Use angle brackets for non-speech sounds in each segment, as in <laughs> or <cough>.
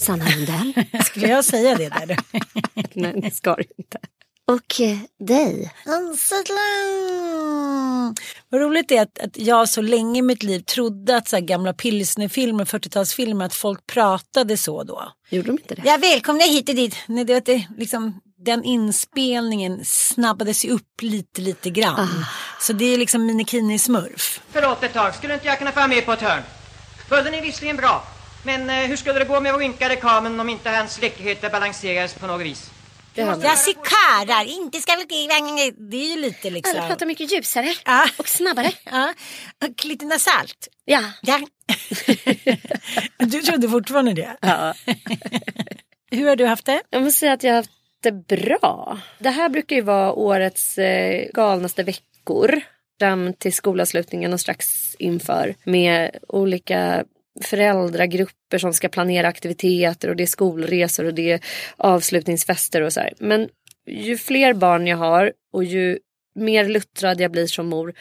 Sanna Lundell. <laughs> Skulle jag säga det där? <laughs> Nej, det ska du inte. Och eh, dig. Vad roligt det är att, att jag så länge i mitt liv trodde att så här gamla pilsnerfilmer, 40-talsfilmer, att folk pratade så då. Gjorde de inte det? Ja, välkomna hit och dit. Nej, det, var det, liksom, den inspelningen snabbades ju upp lite, lite grann. Ah. Så det är liksom Minikini-smurf. Förlåt ett tag, skulle inte jag kunna få vara med på ett hörn? Följden är visserligen bra, men eh, hur skulle det gå med vår ynka kamen om inte hans läckerheter balanserades på något vis? Jag ser karlar, inte ska väl... Det är ju lite Alla liksom... pratar mycket ljusare Ja. och snabbare. <laughs> Ja, och lite nasalt. Ja. Ja. <laughs> du trodde fortfarande det? ja. <laughs> Hur har du haft det? Jag måste säga att jag har haft det bra. Det här brukar ju vara årets eh, galnaste veckor. Fram till skolavslutningen och strax inför. Med olika föräldragrupper som ska planera aktiviteter och det är skolresor och det är avslutningsfester och så här. Men ju fler barn jag har och ju mer luttrad jag blir som mor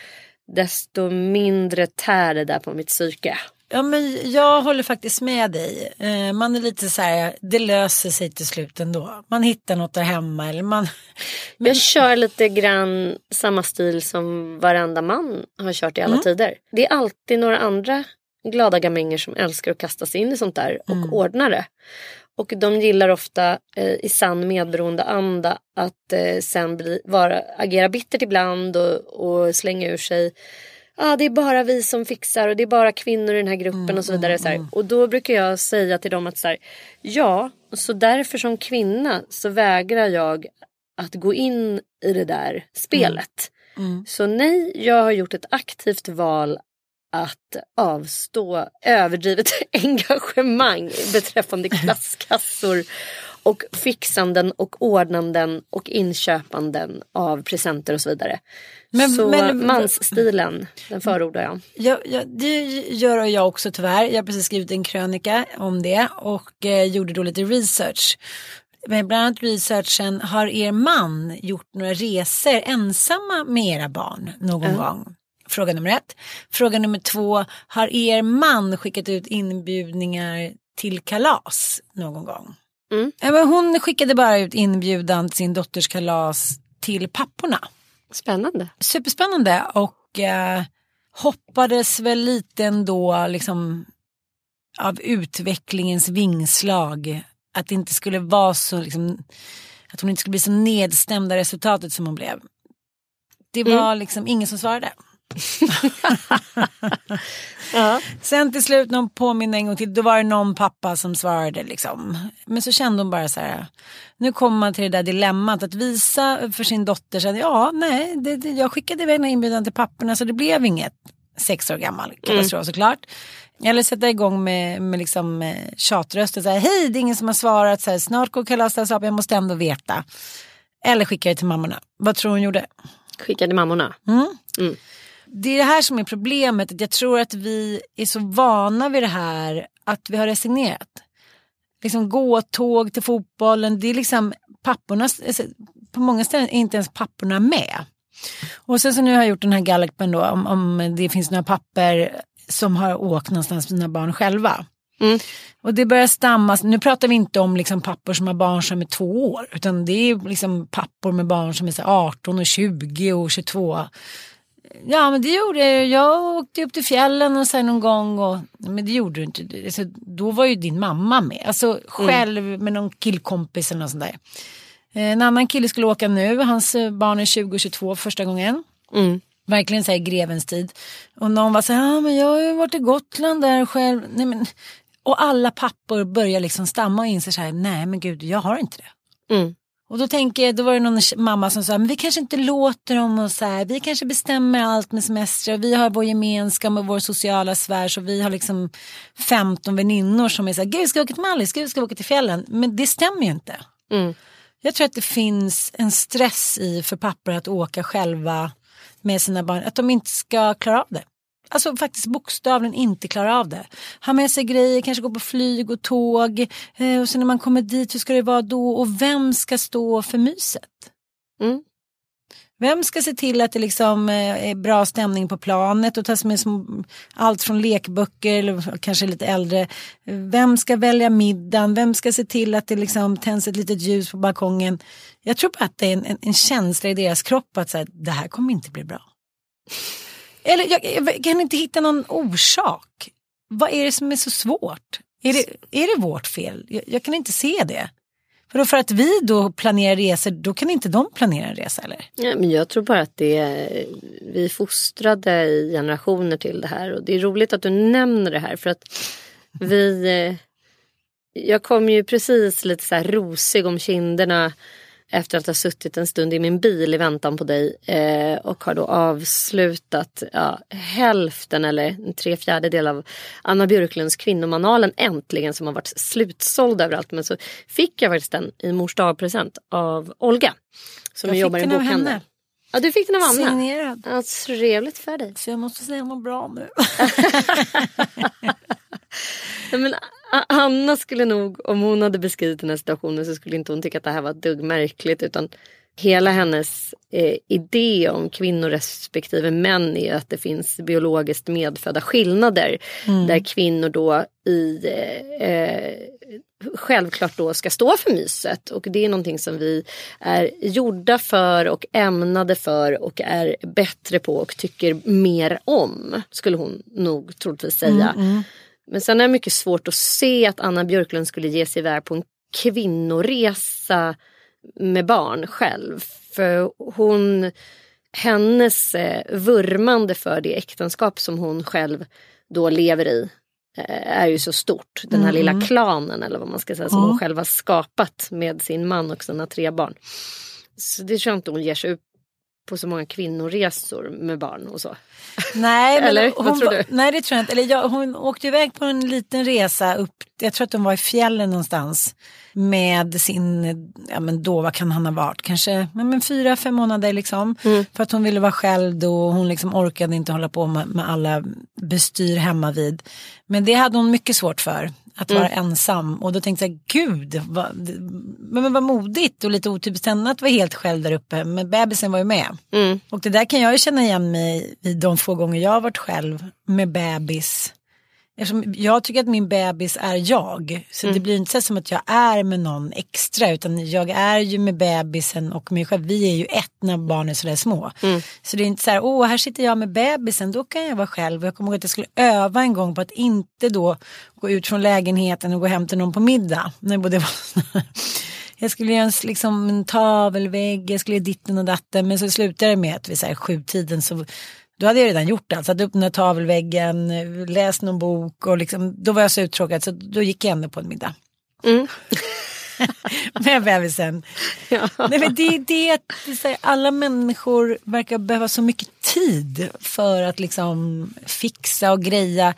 desto mindre tär det där på mitt psyke. Ja, men jag håller faktiskt med dig. Eh, man är lite så här, det löser sig till slut ändå. Man hittar något där hemma eller man... <laughs> Jag kör lite grann samma stil som varenda man har kört i alla Mm. tider. Det är alltid några andra glada gamänger som älskar att kasta sig in i sånt där och Mm. ordna det. Och de gillar ofta eh, i sann medberoende anda att eh, sen bli, vara, agera bittert ibland och, och slänga ur sig ah, det är bara vi som fixar och det är bara kvinnor i den här gruppen Mm, och så vidare. Så här. Och då brukar jag säga till dem att så här, ja, så därför som kvinna så vägrar jag att gå in i det där spelet. Mm. Så nej, jag har gjort ett aktivt val att avstå överdrivet <laughs> engagemang beträffande <laughs> klasskassor och fixanden och ordnanden och inköpanden av presenter och så vidare. Men- så men- mansstilen, den förordar jag. Ja, ja, det gör jag också tyvärr. Jag har precis skrivit en krönika om det och eh, gjorde då lite research. Men bland annat researchen, har er man gjort några resor ensamma med era barn någon gång? Fråga nummer ett. Fråga nummer två, har er man skickat ut inbjudningar till kalas någon gång? Ja, men hon skickade bara ut inbjudan till sin dotters kalas till papporna. Spännande. Superspännande och eh, hoppades väl lite ändå liksom av utvecklingens vingslag. Att det inte skulle vara så liksom, att hon inte skulle bli så nedstämd av resultatet som hon blev. Det var liksom ingen som svarade. Sen till slut när hon påminner en gång till då var det någon pappa som svarade liksom. Men så kände hon bara så här. Nu kommer man till det där dilemmat att visa för sin dotter. Så att, ja, nej, det, det, jag skickade iväg den här inbjudan till papporna så det blev inget sex år gammal katastrof såklart. Eller sätta igång med, med liksom, eh, tjatröster. Så här, Hej, det är ingen som har svarat. Så här, Snart går kalasset upp, jag måste ändå veta. Eller skicka det till mammorna. Vad tror hon gjorde? Skickade mammorna. Det är det här som är problemet. Att jag tror att vi är så vana vid det här att vi har resignerat. Liksom gå tåg till fotbollen. Det är liksom papporna, alltså, på många ställen är inte ens papporna med. Och sen så nu har jag gjort den här galoppen då om, om det finns några papper som har åkt någonstans med sina barn själva. Och det börjar stammas, nu pratar vi inte om liksom pappor som har barn som är två år utan det är liksom pappor med barn som är så 18 och 20 och 22. Ja men det gjorde jag. Jag åkte upp till fjällen och sen någon gång. Och, men det gjorde du inte. Alltså, då var ju din mamma med. Alltså själv med någon killkompis eller något sånt där. Eh, En annan kille skulle åka nu. Hans eh, barn är 20 och 22 för första gången. Verkligen så här grevens tid. Och någon var så här, ah, men jag har ju varit i Gotland där själv. Nej, men, och alla pappor börjar liksom stamma och inser så här, nej men gud jag har inte det. Mm. Och då tänker jag, då var det någon mamma som sa, men vi kanske inte låter dem och så här, vi kanske bestämmer allt med semester och vi har vår gemenskap och vår sociala sfär så vi har liksom 15 väninnor som är så här, gud ska vi åka till Mallis, gud ska vi åka till fjällen. Men det stämmer ju inte. Jag tror att det finns en stress i för pappor att åka själva med sina barn, att de inte ska klara av det. Alltså faktiskt bokstavligen inte klara av det. Ha med sig grejer, kanske gå på flyg och tåg. Eh, och sen när man kommer dit, hur ska det vara då? Och vem ska stå för myset? Mm. Vem ska se till att det liksom eh, är bra stämning på planet och tas med allt från lekböcker eller kanske lite äldre. Vem ska välja middagen? Vem ska se till att det liksom tänds ett litet ljus på balkongen? Jag tror bara att det är en, en, en känsla i deras kropp att så här, det här kommer inte bli bra. Eller jag, jag kan inte hitta någon orsak. Vad är det som är så svårt? Är det, är det vårt fel? Jag, jag kan inte se det. För, då för att vi då planerar resor, då kan inte de planera en resa eller? Ja, men jag tror bara att det är, vi är fostrade i generationer till det här och det är roligt att du nämner det här för att vi eh, jag kom ju precis lite så här rosig om kinderna efter att ha suttit en stund i min bil i väntan på dig eh, och har då avslutat ja, hälften eller en tre fjärdedel av Anna Björklunds kvinnomanualen äntligen som har varit slutsåld överallt. Men så fick jag faktiskt den i mors dagpresent av Olga som Jag jobbar i bokhandeln. Ja, du fick den av Anna. Signerad. Ja, trevligt för dig. Så jag måste säga något bra nu. <laughs> <laughs> Nej, men Anna skulle nog, om hon hade beskrivit den här situationen så skulle inte hon tycka att det här var ett dugg märkligt utan hela hennes eh, idé om kvinnor respektive män är att det finns biologiskt medfödda skillnader där kvinnor då i eh, eh, självklart då ska stå för myset. Och det är någonting som vi är gjorda för och ämnade för och är bättre på och tycker mer om skulle hon nog troligtvis säga. Men sen är det mycket svårt att se att Anna Björklund skulle ge sig iväg på en kvinnoresa med barn själv. För hon, hennes eh, vurmande för det äktenskap som hon själv då lever i eh, är ju så stort. Den här lilla klanen eller vad man ska säga som hon själv har skapat med sin man och sina tre barn. Så det tror jag inte hon ger sig ut på så många kvinnoresor med barn och så. Nej, men Eller? hon, var-? Nej, det tror jag inte. Eller jag, hon åkte iväg på en liten resa upp, jag tror att de var i fjällen någonstans. Med sin, ja men då, vad kan han ha varit? Kanske men fyra, fem månader liksom. Mm. För att hon ville vara själv då och hon liksom orkade inte hålla på med, med alla bestyr hemma vid. Men det hade hon mycket svårt för. Att vara Mm. ensam och då tänkte jag gud vad, men, men vad modigt och lite otypiskt henne att vara helt själv där uppe men bebisen var ju med. Mm. Och det där kan jag ju känna igen mig vid de få gånger jag har varit själv med bebis. Eftersom jag tycker att min bebis är jag. Så Mm. det blir inte så som att jag är med någon extra. Utan jag är ju med bebisen och mig själv. Vi är ju ett när barn är sådär små. Mm. Så det är inte så här, åh här sitter jag med bebisen. Då kan jag vara själv. Jag kommer ihåg att jag skulle öva en gång på att inte då gå ut från lägenheten och gå hem till någon på middag. När jag bodde Jag skulle göra en, liksom, en tavelvägg, jag skulle göra ditten och datten. Men så slutade det med att vid så här, sjutiden så då hade jag redan gjort det. Satt upp den här tavelväggen, läst någon bok och liksom, då var jag så uttråkad så då gick jag ändå på en middag. Mm. <laughs> Med bebisen. <laughs> Nej, men det är det det alla människor verkar behöva så mycket tid för att liksom fixa och greja.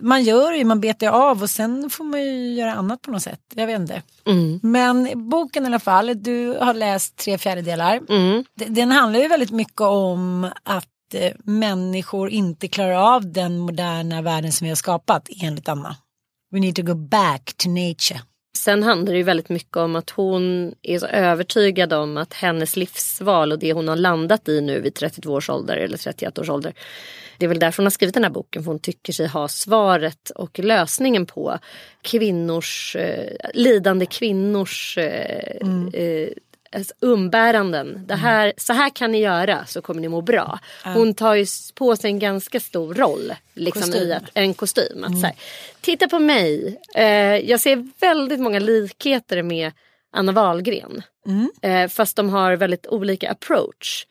Man gör ju, man betar av och sen får man ju göra annat på något sätt. Jag vet inte. Mm. Men boken i alla fall, du har läst tre fjärdedelar. Mm. Den handlar ju väldigt mycket om att människor inte klarar av den moderna världen som vi har skapat enligt Anna. We need to go back to nature. Sen handlar det ju väldigt mycket om att hon är så övertygad om att hennes livsval och det hon har landat i nu vid 32 års ålder eller 31 års ålder. Det är väl därför hon har skrivit den här boken för hon tycker sig ha svaret och lösningen på kvinnors, eh, lidande kvinnors eh, eh, alltså umbäranden. Det här, Så här kan ni göra så kommer ni må bra. Hon tar ju på sig en ganska stor roll. Liksom Kostym. i att, en kostym. Att, så här, titta på mig. Eh, jag ser väldigt många likheter med Anna Wahlgren. Eh, fast de har väldigt olika approach.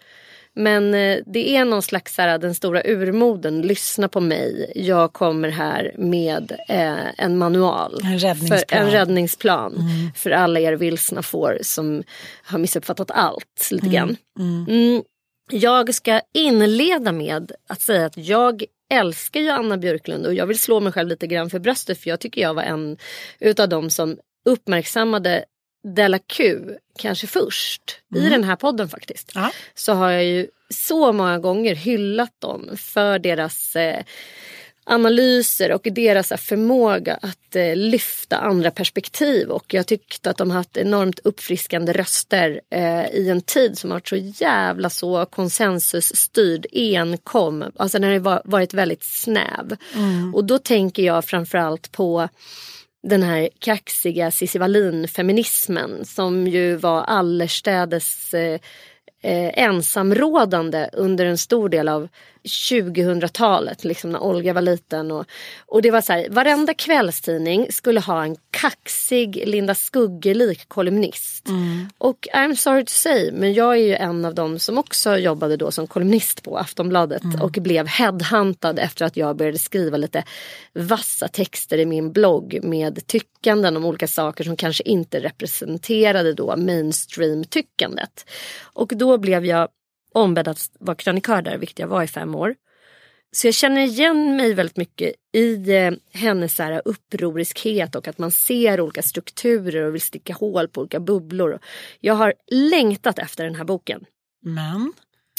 Men eh, det är någon slags så här, den stora urmoden. Lyssna på mig. Jag kommer här med eh, en manual. En räddningsplan. För, en räddningsplan. För alla er vilsna får som har missuppfattat allt lite grann. Mm. Jag ska inleda med att säga att jag älskar ju Anna Björklund och jag vill slå mig själv lite grann för bröstet för jag tycker jag var en utav dem som uppmärksammade Della Q kanske först i den här podden faktiskt. Ja. Så har jag ju så många gånger hyllat dem för deras eh, analyser och deras eh, förmåga att eh, lyfta andra perspektiv. Och jag tyckte att de har haft enormt uppfriskande röster eh, i en tid som har varit så jävla så konsensusstyrd, enkom. Alltså det var, varit väldigt snäv. Och då tänker jag framförallt på den här kaxiga Cissi Wallin-feminismen som ju var allestädes eh, eh ensamrådande under en stor del av 2000-talet, liksom när Olga var liten. Och, och det var så här, varenda kvällstidning skulle ha en kaxig Linda Skugge-lik kolumnist. Och I'm sorry to say, men jag är ju en av dem som också jobbade då som kolumnist på Aftonbladet och blev headhuntad efter att jag började skriva lite vassa texter i min blogg med tyckanden om olika saker som kanske inte representerade då mainstream-tyckandet. Och då blev jag ombedd att vara krönikör där, vilket jag var i fem år. Så jag känner igen mig väldigt mycket i eh, hennes här upproriskhet och att man ser olika strukturer och vill sticka hål på olika bubblor. Jag har längtat efter den här boken. Men,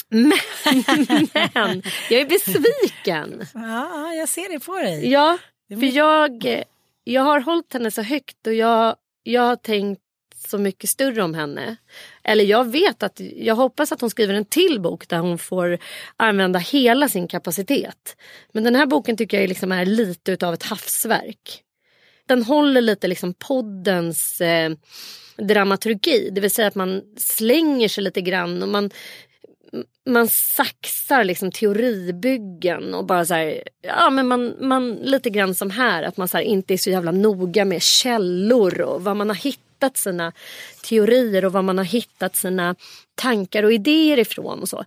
Men, <laughs> men jag är besviken. ja, jag ser det på dig. Ja, för jag, eh, jag har hållit henne så högt och jag, jag har tänkt så mycket större om henne. Eller jag vet att, jag hoppas att hon skriver en till bok där hon får använda hela sin kapacitet. Men den här boken tycker jag liksom är lite utav ett havsverk. Den håller lite liksom poddens eh, dramaturgi. Det vill säga att man slänger sig lite grann och man man saxar liksom teoribyggen och bara så här, ja men man, man lite grann som här att man så här, inte är så jävla noga med källor och vad man har hittat sina teorier och var man har hittat sina tankar och idéer ifrån och så.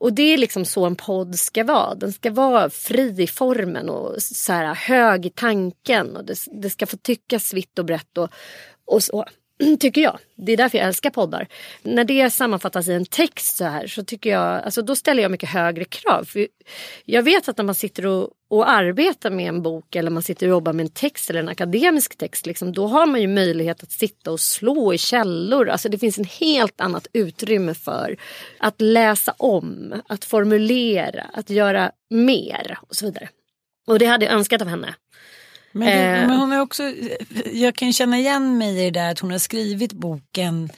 Och det är liksom så en podd ska vara. Den ska vara fri i formen och så här hög i tanken och det, det ska få tyckas vitt och brett och, och så. <clears throat> Tycker jag. Det är därför jag älskar poddar. När det sammanfattas i en text så här så tycker jag, alltså då ställer jag mycket högre krav. För jag vet att när man sitter och, och arbetar med en bok eller man sitter och jobbar med en text eller en akademisk text. Liksom, då har man ju möjlighet att sitta och slå i källor. Alltså det finns en helt annat utrymme för att läsa om, att formulera, att göra mer och så vidare. Och det hade jag önskat av henne. Men, det, Eh. men hon har också, jag kan känna igen mig i det där att hon har skrivit boken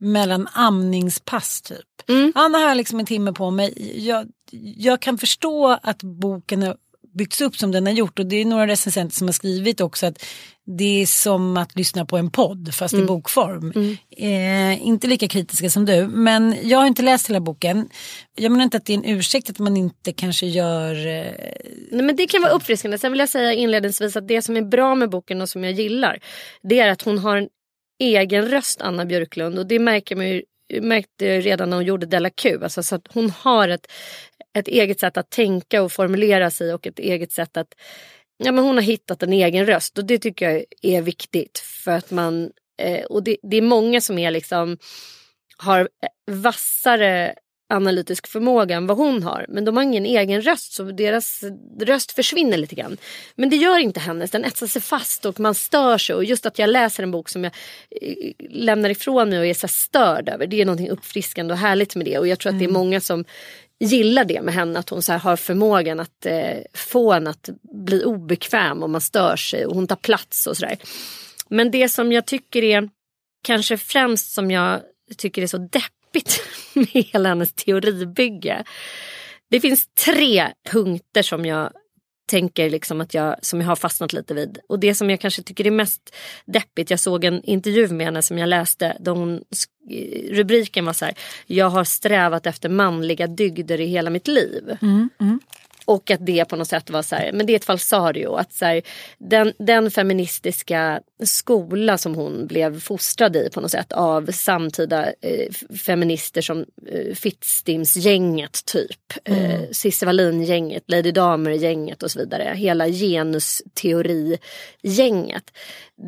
mellan amningspass typ. Mm. Anna har liksom en timme på mig. Jag, jag kan förstå att boken har byggts upp som den har gjort och det är några recensenter som har skrivit också att det är som att lyssna på en podd fast Mm. i bokform. Eh, inte lika kritiska som du men jag har inte läst hela boken. Jag menar inte att det är en ursäkt att man inte kanske gör eh, Nej, men det kan vara uppfriskande. Sen vill jag säga inledningsvis att det som är bra med boken och som jag gillar det är att hon har en egen röst, Anna Björklund. Och det märker man ju, märkte redan när hon gjorde Della Q. Alltså, så att hon har ett, ett eget sätt att tänka och formulera sig och ett eget sätt att... Ja, men hon har hittat en egen röst och det tycker jag är viktigt. För att man... Eh, och det, det är många som är liksom har vassare analytisk förmåga än vad hon har. Men de har ingen egen röst så deras röst försvinner lite grann. Men det gör inte hennes, den etsar sig fast och man stör sig. Och just att jag läser en bok som jag eh, lämnar ifrån mig och är så störd över. Det är någonting uppfriskande och härligt med det. Och jag tror att det är många som gillar det med henne. Att hon så här har förmågan att eh, få en att bli obekväm om man stör sig. Och hon tar plats och sådär. Men det som jag tycker är kanske främst som jag tycker är så deppigt <laughs> med hela hennes teoribygge. Det finns tre punkter som jag tänker liksom att jag, som jag har fastnat lite vid. Och det som jag kanske tycker är mest deppigt, jag såg en intervju med henne som jag läste. Där hon, eh, rubriken var så här, jag har strävat efter manliga dygder i hela mitt liv. Mm, mm. Och att det på något sätt var så här, men det är ett falsario. Att så här, den, den feministiska skola som hon blev fostrad i på något sätt av samtida eh, feminister som eh, Fittstimsgänget typ. Eh, Cissi Wallin-gänget, Lady Damer-gänget och så vidare. Hela genusteori-gänget.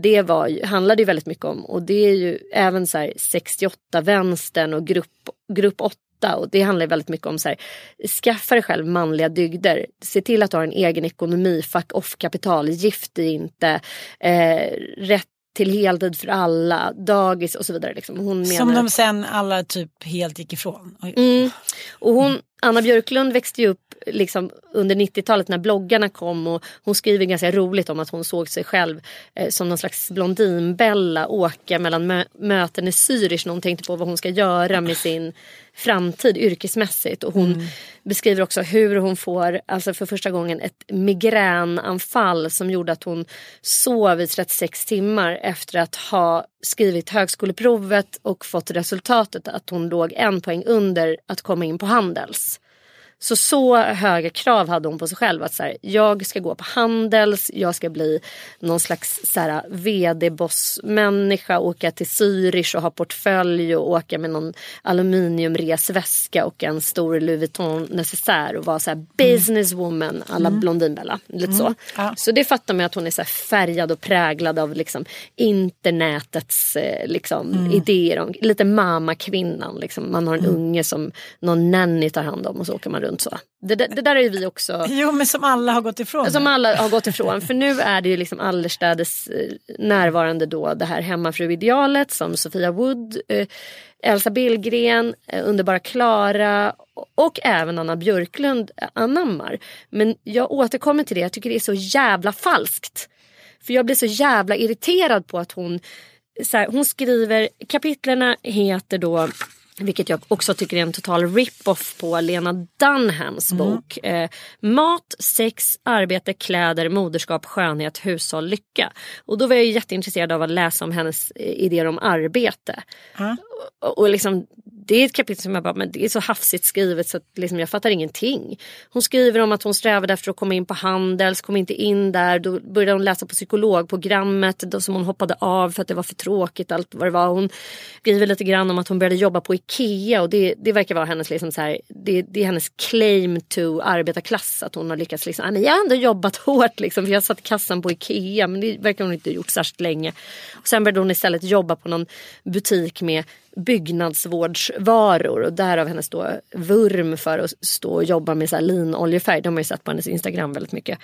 Det var, ju- handlade ju väldigt mycket om och det är ju även så här 68-vänstern och grupp, grupp 8 och det handlar väldigt mycket om så här, skaffa dig själv manliga dygder. Se till att du har en egen ekonomi, fuck off kapital, gift dig inte, eh, rätt till heltid för alla, dagis och så vidare. Liksom. Hon som menar- de sen alla typ helt gick ifrån. Mm. Och hon, Anna Björklund växte ju upp liksom under 90-talet när bloggarna kom och hon skriver ganska roligt om att hon såg sig själv eh, som någon slags blondinbella åka mellan mö- möten i Zürich när hon tänkte på vad hon ska göra med sin framtid yrkesmässigt. Och hon beskriver också hur hon får, alltså för första gången, ett migränanfall som gjorde att hon sov i 36 timmar efter att ha skrivit högskoleprovet och fått resultatet att hon låg en poäng under att komma in på Handels. Så så höga krav hade hon på sig själv. Att så här, jag ska gå på Handels, jag ska bli någon slags så här, vd-bossmänniska, åka till Zürich och ha portfölj och åka med någon aluminiumresväska och en stor Louis Vuitton necessär och vara så här businesswoman alla Blondinbella. Lite så. Ja. Så det fattar man att hon är så färgad och präglad av liksom internetets eh, liksom, idéer om lite mamakvinnan. Liksom. Man har en unge som någon nanny tar hand om och så åker man runt så. Det, det, det där är vi också <laughs> Jo men som alla har gått ifrån. som alla har gått <laughs> ifrån. För nu är det ju liksom allestädes eh, närvarande då det här hemmafru-idealet som Sofia Wood, eh, Elsa Billgren, eh, underbara Klara och även Anna Björklund anammar. Men jag återkommer till det, jag tycker det är så jävla falskt. För jag blir så jävla irriterad på att hon så här, hon skriver, kapitlerna heter då vilket jag också tycker är en total rip-off på Lena Dunhams bok. Eh, mat, sex, arbete, kläder, moderskap, skönhet, hushåll, lycka. Och då var jag jätteintresserad av att läsa om hennes eh, idéer om arbete. Och, och liksom, det är ett kapitel som jag bara, men det är så hafsigt skrivet så att liksom, jag fattar ingenting. Hon skriver om att hon strävade efter att komma in på Handels, kom inte in där. Då började hon läsa på psykologprogrammet då, som hon hoppade av för att det var för tråkigt. Allt vad det var. Hon skriver lite grann om att hon började jobba på Ikea och det, det verkar vara hennes, liksom så här, det, det är hennes claim to arbetarklass. Att hon har lyckats, liksom, ah, men jag har ändå jobbat hårt liksom, för jag satt i kassan på Ikea men det verkar hon inte ha gjort särskilt länge. Och sen började hon istället jobba på någon butik med byggnadsvårdsvaror och därav hennes då vurm för att stå och jobba med så här linoljefärg. De har ju sett på hennes Instagram väldigt mycket.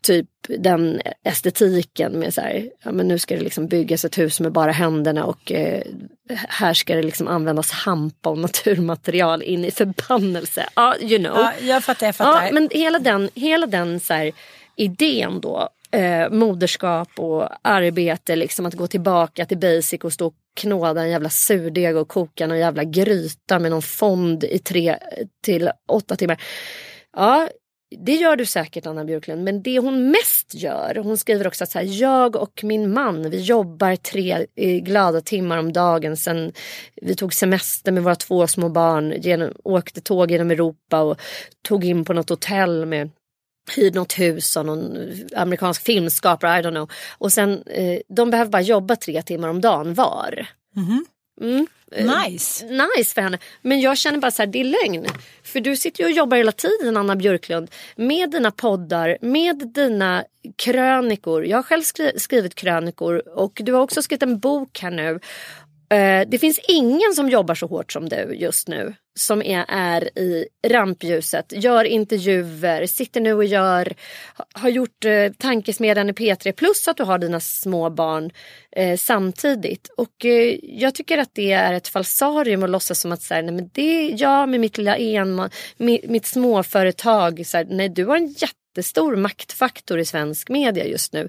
Typ den estetiken med så här, ja men nu ska det liksom byggas ett hus med bara händerna och eh, här ska det liksom användas hampa och <laughs> naturmaterial in i förbannelse. Ja, you know. Ja, jag fattar, jag fattar. Ja, men hela den, hela den så här, idén då. Eh, moderskap och arbete, liksom att gå tillbaka till basic och stå och knåda en jävla surdeg och koka någon jävla gryta med någon fond i tre till åtta timmar. Ja, det gör du säkert Anna Björklund, men det hon mest gör, hon skriver också att så här, jag och min man, vi jobbar tre eh, glada timmar om dagen sen vi tog semester med våra två små barn, genom, åkte tåg genom Europa och tog in på något hotell med hyrde något hus av någon amerikansk filmskapare, I don't know. Och sen, eh, de behöver bara jobba tre timmar om dagen var. Mm. Mm. Nice. Nice för henne. Men jag känner bara så här, det är lögn. För du sitter ju och jobbar hela tiden Anna Björklund. Med dina poddar, med dina krönikor. Jag har själv skri skrivit krönikor och du har också skrivit en bok här nu. Eh, det finns ingen som jobbar så hårt som du just nu. Som är, är i rampljuset, gör intervjuer, sitter nu och gör, har gjort eh, tankesmedjan i P3 plus att du har dina små barn eh, samtidigt. Och eh, jag tycker att det är ett falsarium att låtsas som att så här, nej, men det är jag med mitt lilla enman, mitt, mitt småföretag. Så här, nej, du har en jättestor maktfaktor i svensk media just nu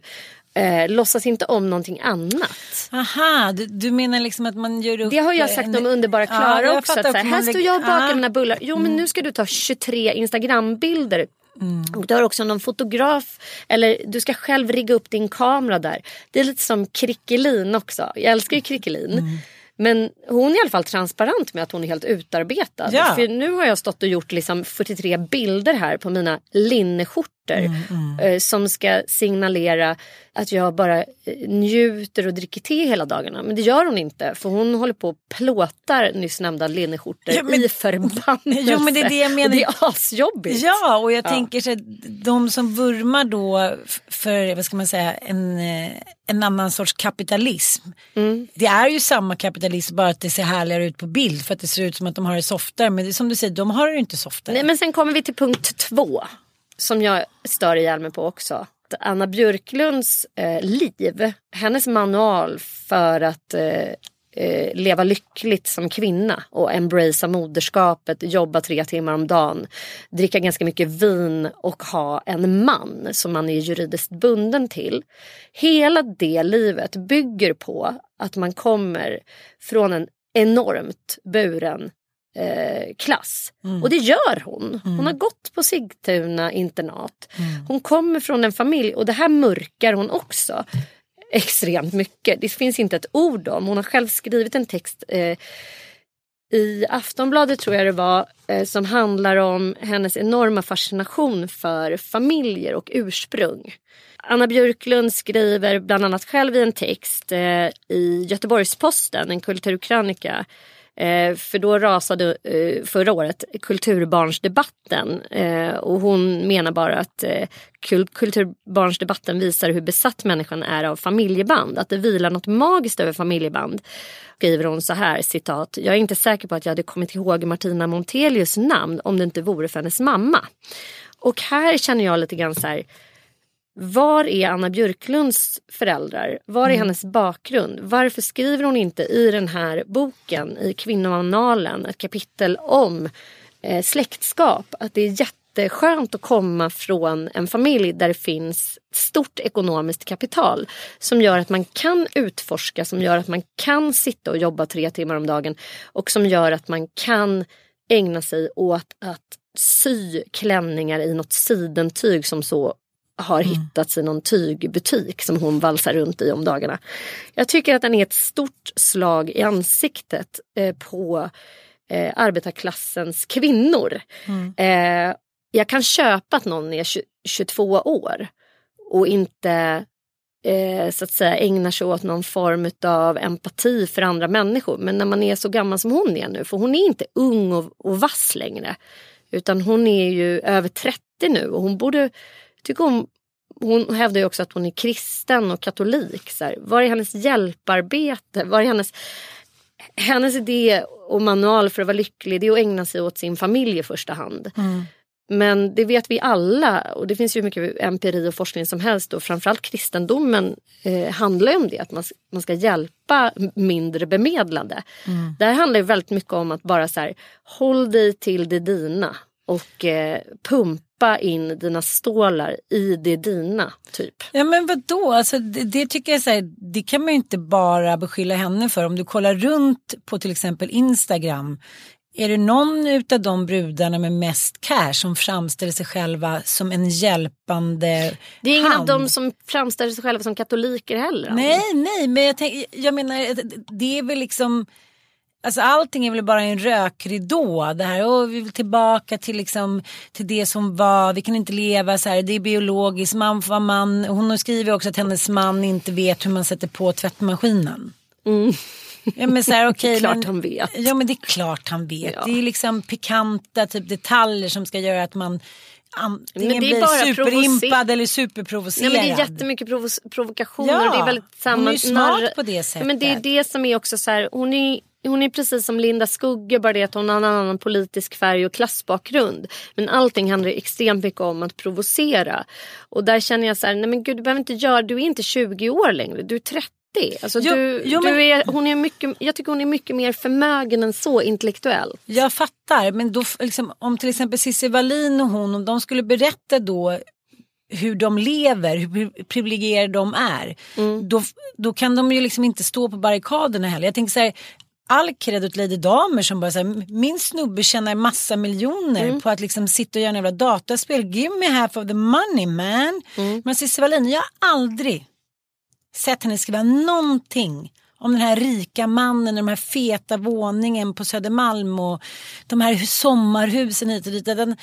eh, låtsas inte om någonting annat. Aha, du, du, menar liksom att man gör upp... Det har jag sagt en... om underbara Klara ja, också. Att, så här, här står jag och bakar Aha. mina bullar. Jo men Mm. nu ska du ta 23 instagrambilder. Mm. Och du har också någon fotograf eller du ska själv rigga upp din kamera där. Det är lite som Krickelin också. Jag älskar ju Krickelin. Mm. Men hon är i alla fall transparent med att hon är helt utarbetad. Ja. För nu har jag stått och gjort liksom 43 bilder här på mina linneskjortor. Mm, eh, Som ska signalera att jag bara eh, njuter och dricker te hela dagarna. Men det gör hon inte. För hon håller på och plåtar nyss nämnda linneskjortor Ja, men- i förbannelse. Jo, men det är det jag menar. Och det är asjobbigt. Ja, och jag Ja. tänker så de som vurmar då för, vad ska man säga, en, eh, en annan sorts kapitalism. Mm. Det är ju samma kapitalism bara att det ser härligare ut på bild för att det ser ut som att de har det softare. Men det är som du säger, de har det ju inte softare. Nej, men sen kommer vi till punkt två. Som jag stör ihjäl mig på också. Anna Björklunds eh, liv, hennes manual för att eh, eh, leva lyckligt som kvinna och embracea moderskapet, jobba tre timmar om dagen, dricka ganska mycket vin och ha en man som man är juridiskt bunden till. Hela det livet bygger på att man kommer från en enormt buren eh, klass. Och det gör hon. Hon har gått på Sigtuna internat. Hon kommer från en familj och det här mörkar hon också extremt mycket. Det finns inte ett ord om. Hon har själv skrivit en text eh, i Aftonbladet tror jag det var eh, som handlar om hennes enorma fascination för familjer och ursprung. Anna Björklund skriver bland annat själv i en text eh, i Göteborgs-Posten, en kulturkrönika. Eh, för då rasade eh, förra året kulturbarnsdebatten eh, och hon menar bara att eh, kul- kulturbarnsdebatten visar hur besatt människan är av familjeband. Att det vilar något magiskt över familjeband. Skriver hon så här, citat. Jag är inte säker på att jag hade kommit ihåg Martina Montelius namn om det inte vore för hennes mamma. Och här känner jag lite grann så här. Var är Anna Björklunds föräldrar? Var är hennes bakgrund? Varför skriver hon inte i den här boken, i kvinnoannalen, ett kapitel om eh, släktskap? Att det är jätteskönt att komma från en familj där det finns stort ekonomiskt kapital som gör att man kan utforska, som gör att man kan sitta och jobba tre timmar om dagen och som gör att man kan ägna sig åt att sy klänningar i något sidentyg som så har hittats i någon tygbutik som hon valsar runt i om dagarna. Jag tycker att den är ett stort slag i ansiktet eh, på eh, arbetarklassens kvinnor. Eh, jag kan köpa att någon är 20, 22 år och inte eh, så att säga ägnar sig åt någon form av empati för andra människor. Men när man är så gammal som hon är nu, för hon är inte ung och, och vass längre. Utan hon är ju över 30 nu och hon borde, tycker hon, hon hävdar ju också att hon är kristen och katolik. Så här. Var är hennes hjälparbete? Var är hennes, hennes idé och manual för att vara lycklig? Det är att ägna sig åt sin familj i första hand. Men det vet vi alla och det finns ju mycket empiri och forskning som helst och framförallt kristendomen eh, handlar om det, att man, man ska hjälpa mindre bemedlade. Det här handlar ju väldigt mycket om att bara så här, håll dig till det dina och eh, pumpa in dina stålar i det dina, typ. Ja men vadå, alltså, det, det tycker jag så här, det kan man ju inte bara beskylla henne för. Om du kollar runt på till exempel Instagram är det någon utav de brudarna med mest cash som framställer sig själva som en hjälpande Det är ingen hand? av dem som framställer sig själva som katoliker heller. Nej, nej, men jag, tänk, jag menar det är väl liksom Alltså allting är väl bara en rökridå. Det här, åh, vi vill tillbaka till, liksom, till det som var, vi kan inte leva så här, det är biologiskt, man vara man. Hon skriver också att hennes man inte vet hur man sätter på tvättmaskinen. Ja, men så här, <laughs> okay, Klart men, han vet. Ja men det är klart han vet. Ja. Det är liksom pikanta typ detaljer som ska göra att man antingen Men det är blir bara superimpad eller Nej, superprovocerad. men det är jättemycket provo- provokationer Ja, och det är väldigt samma hon är ju smart narr- på det Ja, Men det är sättet. det som är också så här, hon är hon är precis som Linda Skugge, bara det att hon har en annan politisk färg och klassbakgrund. Men allting handlar extremt mycket om att provocera. Och där känner jag så här, nej men gud du behöver inte göra, du är inte 20 år längre, du är 30. Alltså Jo, du, jo, du men- är, hon är mycket, jag tycker hon är mycket mer förmögen än så intellektuellt. Jag fattar, men då, liksom, om till exempel Cissi Wallin och hon, om de skulle berätta då hur de lever, hur pri- privilegierade de är. Mm. Då, då kan de ju liksom inte stå på barrikaderna heller. Jag tänker så här, all cred åt Lady Damer som bara säger min snubbe tjänar massa miljoner Mm. på att liksom sitta och göra jävla dataspel. Give me half of the money man. Mm. Men Cissi Wallin, jag har aldrig sett henne skriva någonting om den här rika mannen, den här feta våningen på Södermalm och de här sommarhusen hit och dit. Den,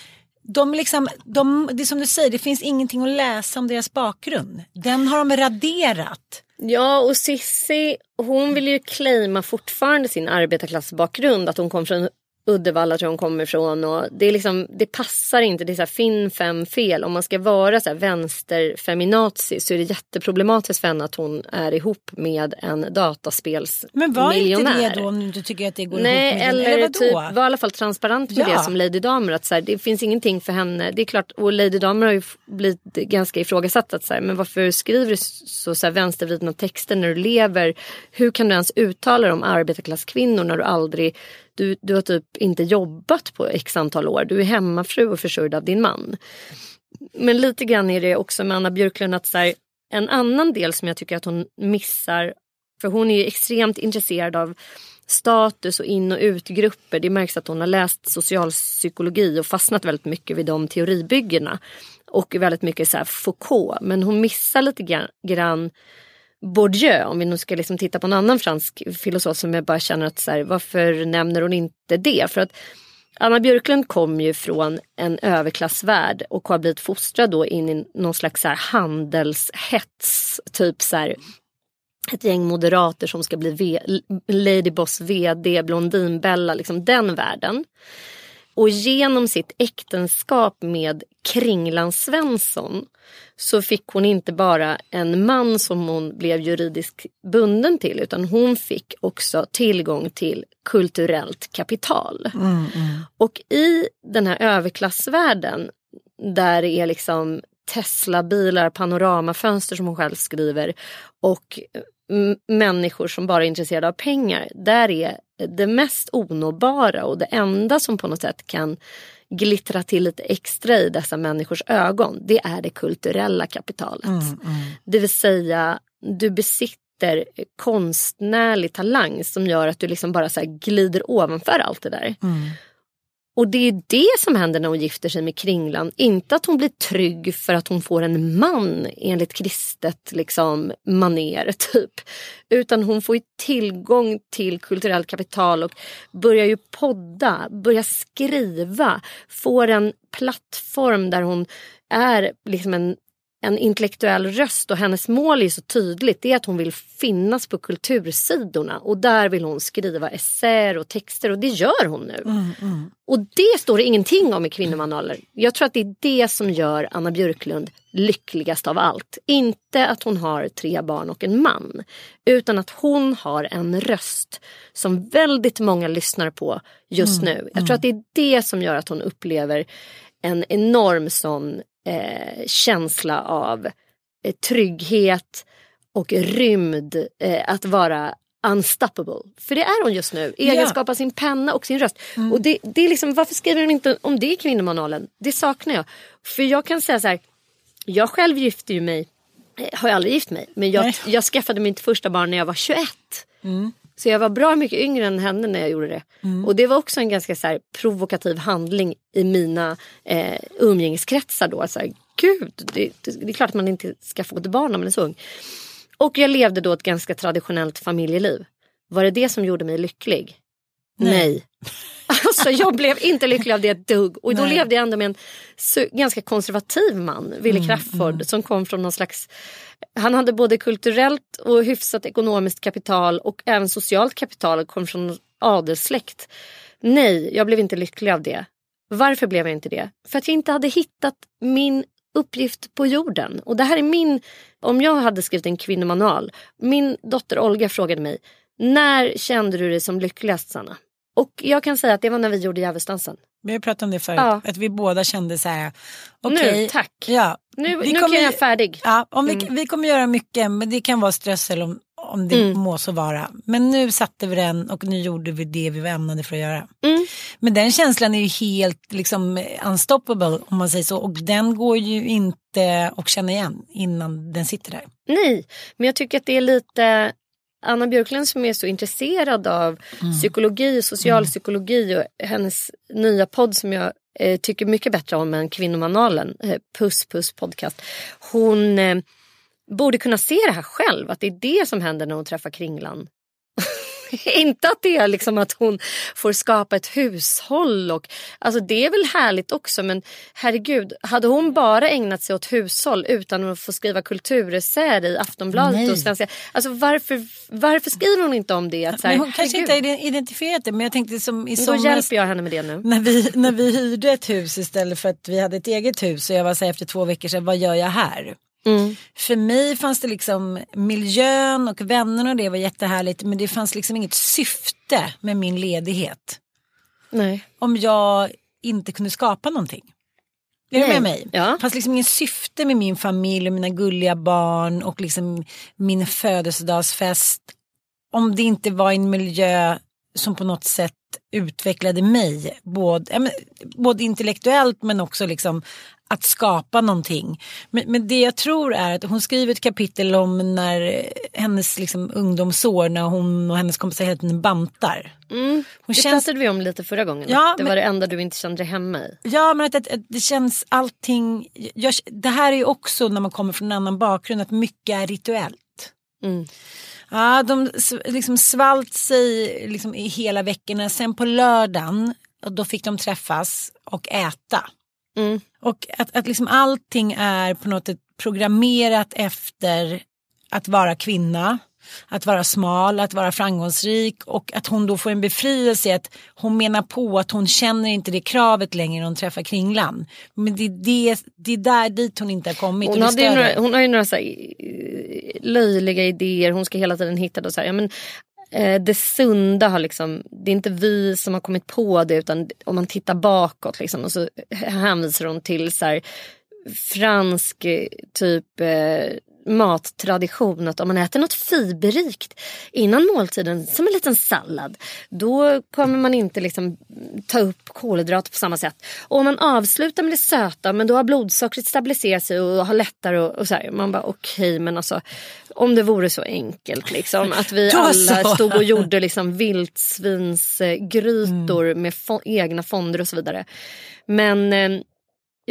de liksom, de, det är som du säger, det finns ingenting att läsa om deras bakgrund. Den har de raderat. Ja och Sissi hon vill ju claima fortfarande sin arbetarklassbakgrund. Att hon kom från Uddevalla tror jag hon kommer ifrån. Och det, är liksom, det passar inte, det är så här, finn fem fel. Om man ska vara så här vänsterfeminazi så är det jätteproblematiskt för henne att hon är ihop med en Men var inte dataspelsmiljonär. det då om du inte tycker att det går Nej, ihop med eller, eller vadå? typ, var i alla fall transparent med Ja. det som Lady Damer. Att så här, det finns ingenting för henne. Det är klart, och Lady Damer har ju blivit ganska ifrågasatt. Att så här, men varför skriver du så, så här, vänstervridna texter när du lever? Hur kan du ens uttala dig om arbetarklasskvinnor när du aldrig... Du, du har typ inte jobbat på x antal år. Du är hemmafru och försörjd av din man. Men lite grann är det också med Anna Björklund att så här, en annan del som jag tycker att hon missar. För hon är ju extremt intresserad av status och in och utgrupper. Det märks att hon har läst socialpsykologi och fastnat väldigt mycket vid de teoribyggena. Och väldigt mycket så här Foucault. Men hon missar lite grann, grann Bourdieu, om vi nu ska liksom titta på en annan fransk filosof som jag bara känner att så här, varför nämner hon inte det? För att Anna Björklund kom ju från en överklassvärld och har blivit fostrad då in i någon slags så här handelshets. Typ så här, ett gäng moderater som ska bli v- Ladyboss vd, Blondinbella, liksom den världen. Och genom sitt äktenskap med Kringlan Svensson så fick hon inte bara en man som hon blev juridiskt bunden till utan hon fick också tillgång till kulturellt kapital. Och i den här överklassvärlden där det är liksom Tesla-bilar, panoramafönster som hon själv skriver och människor som bara är intresserade av pengar. Där är det mest onåbara och det enda som på något sätt kan glittra till lite extra i dessa människors ögon. Det är det kulturella kapitalet. Det vill säga du besitter konstnärlig talang som gör att du liksom bara så glider ovanför allt det där. Och det är det som händer när hon gifter sig med Kringlan. Inte att hon blir trygg för att hon får en man enligt kristet liksom, maner <laughs> typ. Utan hon får ju tillgång till kulturellt kapital och börjar ju podda, börjar skriva. Får en plattform där hon är liksom en en intellektuell röst och hennes mål är så tydligt. Det är att hon vill finnas på kultursidorna och där vill hon skriva essäer och texter och det gör hon nu. Och det står det ingenting om i kvinnomanualer. Jag tror att det är det som gör Anna Björklund lyckligast av allt. Inte att hon har tre barn och en man. Utan att hon har en röst som väldigt många lyssnar på just nu. Jag tror att det är det som gör att hon upplever en enorm sån eh, känsla av eh, trygghet och rymd. Eh, att vara unstoppable. För det är hon just nu. I egenskap av sin penna och sin röst. Och det, det är liksom, varför skriver hon inte om det i kvinnomanualen? Det saknar jag. För jag kan säga så här. Jag själv gifte ju mig. eh, Har jag aldrig gift mig. Men jag, jag skaffade mitt första barn när jag var 21. Så jag var bra mycket yngre än henne när jag gjorde det. Och det var också en ganska så här, provokativ handling i mina eh, umgängeskretsar då. Så här, Gud, det, det, det är klart att man inte ska få ett barn när man är så ung. Och jag levde då ett ganska traditionellt familjeliv. Var det det som gjorde mig lycklig? Nej. <laughs> Alltså jag blev inte lycklig av det ett dugg. Och då Nej. levde jag ändå med en ganska konservativ man, Wille Mm, Crafoord, som kom från någon slags... Han hade både kulturellt och hyfsat ekonomiskt kapital och även socialt kapital och kom från adelssläkt. Nej, jag blev inte lycklig av det. Varför blev jag inte det? För att jag inte hade hittat min uppgift på jorden. Och det här är min, om jag hade skrivit en kvinnomanual. Min dotter Olga frågade mig, när kände du dig som lyckligast Sanna? Och jag kan säga att det var när vi gjorde Djävulsdansen. Vi har pratat om det förut, Ja. att vi båda kände så här, okej. Nu, tack. Ja, Nu, nu kommer- kan jag färdig. Ja, om vi, Mm. vi kommer göra mycket, men det kan vara strössel om, om det Mm. må så vara. Men nu satte vi den och nu gjorde vi det vi var ämnade för att göra. Mm. Men den känslan är ju helt liksom unstoppable om man säger så. Och den går ju inte att känna igen innan den sitter där. Nej, men jag tycker att det är lite Anna Björklund som är så intresserad av psykologi och socialpsykologi och hennes nya podd som jag eh, tycker mycket bättre om än Kvinnomanualen, eh, Puss Puss podcast. Hon eh, borde kunna se det här själv, att det är det som händer när hon träffar Kringlan. <laughs> Inte att det är liksom att hon får skapa ett hushåll. Och, alltså det är väl härligt också men herregud, hade hon bara ägnat sig åt hushåll utan att få skriva kulturessäer i Aftonbladet Nej. och Svenska... Alltså varför, varför skriver hon inte om det? Att, så här, Men hon kanske herregud, inte har identifierat det men jag tänkte som i Då somras hjälper jag henne med det nu. när vi, när vi hyrde ett hus istället för att vi hade ett eget hus och jag var så här efter två veckor här, vad gör jag här? Mm. För mig fanns det liksom miljön och vännerna och det var jättehärligt men det fanns liksom inget syfte med min ledighet. Nej. Om jag inte kunde skapa någonting. Är du Nej. med mig? Ja. Det fanns liksom ingen syfte med min familj och mina gulliga barn och liksom min födelsedagsfest. Om det inte var en miljö som på något sätt utvecklade mig. Både, ja, både intellektuellt men också liksom att skapa någonting. Men, men det jag tror är att hon skriver ett kapitel om när hennes liksom, ungdomsår när hon och hennes kompisar hela tiden bantar. Mm. Hon Det känns pratade vi om lite förra gången. Ja, det men- var det enda du inte kände dig hemma i. Ja men att, att, att det känns allting. Jag, det här är ju också när man kommer från en annan bakgrund att mycket är rituellt. Mm. Ja de liksom svalt sig liksom i hela veckorna. Sen på lördagen då fick de träffas och äta. Mm. Och att, att liksom allting är på något sätt programmerat efter att vara kvinna, att vara smal, att vara framgångsrik och att hon då får en befrielse att hon menar på att hon känner inte det kravet längre när hon träffar Kringlan. Men det är, det, det är där dit hon inte har kommit. Hon, hade några, hon har ju några så här, eh, löjliga idéer. Hon ska hela tiden hitta då så här, ja, men, eh, det sunda har liksom, det är inte vi som har kommit på det utan om man tittar bakåt liksom, och så hänvisar hon till så här, fransk eh, typ eh, mattradition att om man äter något fiberrikt innan måltiden som en liten sallad då kommer man inte liksom ta upp kolhydrater på samma sätt. Och om man avslutar med det söta men då har blodsockret stabiliserat sig och har lättare och, och så här, man bara okej men alltså om det vore så enkelt liksom att vi <laughs> alla stod och gjorde liksom vildsvinsgrytor med fo- egna fonder och så vidare. Men eh,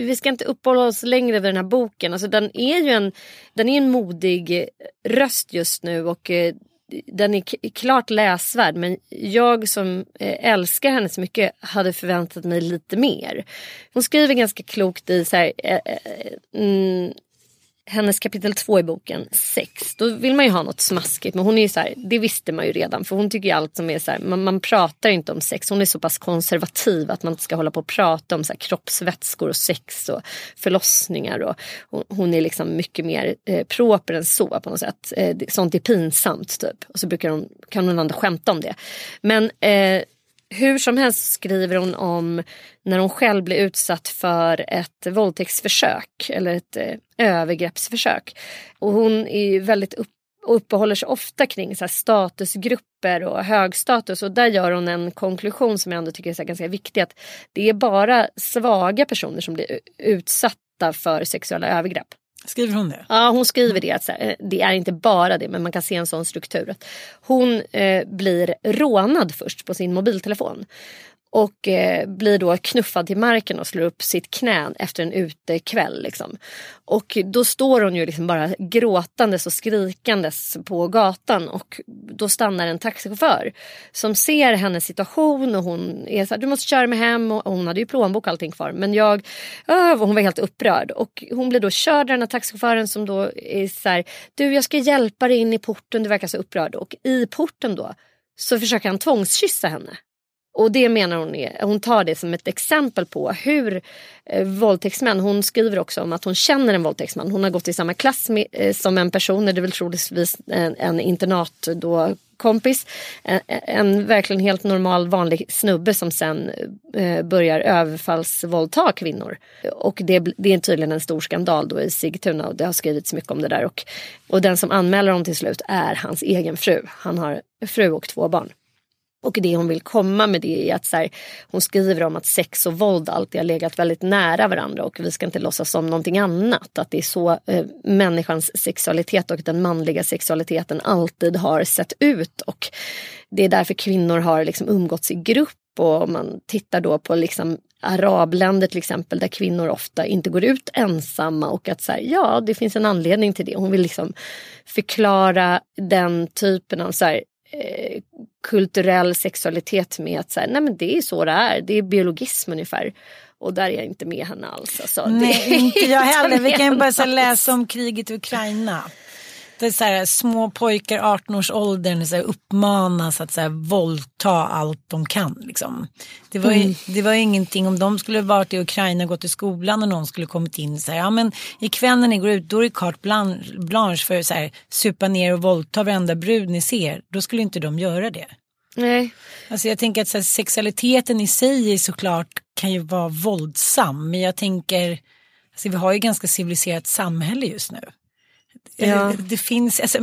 vi ska inte uppehålla oss längre vid den här boken. Alltså, den är ju en, den är en modig röst just nu och eh, den är klart läsvärd men jag som eh, älskar henne så mycket hade förväntat mig lite mer. Hon skriver ganska klokt i så här, eh, eh, mm, hennes kapitel två i boken, sex, då vill man ju ha något smaskigt. Men hon är ju så här, det visste man ju redan. För hon tycker ju allt som är så här, man, man pratar inte om sex. Hon är så pass konservativ att man inte ska hålla på och prata om så här, kroppsvätskor och sex och förlossningar. Och, hon, hon är liksom mycket mer eh, proper än så på något sätt. Eh, sånt är pinsamt typ. Och så brukar hon, kan hon ändå skämta om det. Men eh, hur som helst skriver hon om när hon själv blir utsatt för ett våldtäktsförsök eller ett eh, övergreppsförsök. Och hon är väldigt upp, uppehåller sig ofta kring så här statusgrupper och högstatus och där gör hon en konklusion som jag ändå tycker är så här ganska viktig att det är bara svaga personer som blir utsatta för sexuella övergrepp. Skriver hon det? Ja, hon skriver det. Att så här, eh, det är inte bara det, men man kan se en sån struktur. Hon eh, blir rånad först på sin mobiltelefon. Och eh, blir då knuffad till marken och slår upp sitt knä efter en utekväll. Liksom. Och då står hon ju liksom bara gråtandes och skrikandes på gatan och då stannar en taxichaufför som ser hennes situation och hon är så här, du måste köra mig hem och hon hade ju plånbok och allting kvar. Men jag, öh, hon var helt upprörd och hon blir då körd av den här taxichauffören som då är så här, du jag ska hjälpa dig in i porten, du verkar så upprörd. Och i porten då så försöker han tvångskyssa henne. Och det menar hon är, hon tar det som ett exempel på hur eh, våldtäktsmän, hon skriver också om att hon känner en våldtäktsman. Hon har gått i samma klass med, eh, som en person, det är väl troligtvis en, en internat då kompis. En, en, verkligen helt normal vanlig snubbe som sen eh, börjar överfallsvåldta kvinnor. Och det, det är tydligen en stor skandal då i Sigtuna och det har skrivits mycket om det där. Och, och den som anmäler honom till slut är hans egen fru. Han har fru och två barn. Och det hon vill komma med det är att så här, hon skriver om att sex och våld alltid har legat väldigt nära varandra och vi ska inte låtsas som någonting annat. Att det är så eh, människans sexualitet och den manliga sexualiteten alltid har sett ut. Och det är därför kvinnor har liksom umgåtts i grupp och om man tittar då på liksom arabländer till exempel där kvinnor ofta inte går ut ensamma och att så här, ja det finns en anledning till det. Hon vill liksom förklara den typen av så här, eh, kulturell sexualitet med att så här, nej men det är så det är, det är biologism ungefär. Och där är jag inte med henne alls. Alltså. Nej, inte jag heller. Vi kan ju bara läsa om kriget i Ukraina. Det är så här, små pojkar 18 års åldern så här, uppmanas att så här, våldta allt de kan. Liksom. Det, var ju, mm. det var ingenting om de skulle varit i Ukraina och gått i skolan och någon skulle kommit in så här, ja men ikväll när ni går ut då är det carte blanche för att supa ner och våldta varenda brud ni ser. Då skulle inte de göra det. Nej. Alltså jag tänker att så här, sexualiteten i sig såklart kan ju vara våldsam. Men jag tänker, alltså vi har ju ganska civiliserat samhälle just nu. Ja. Det finns... Alltså...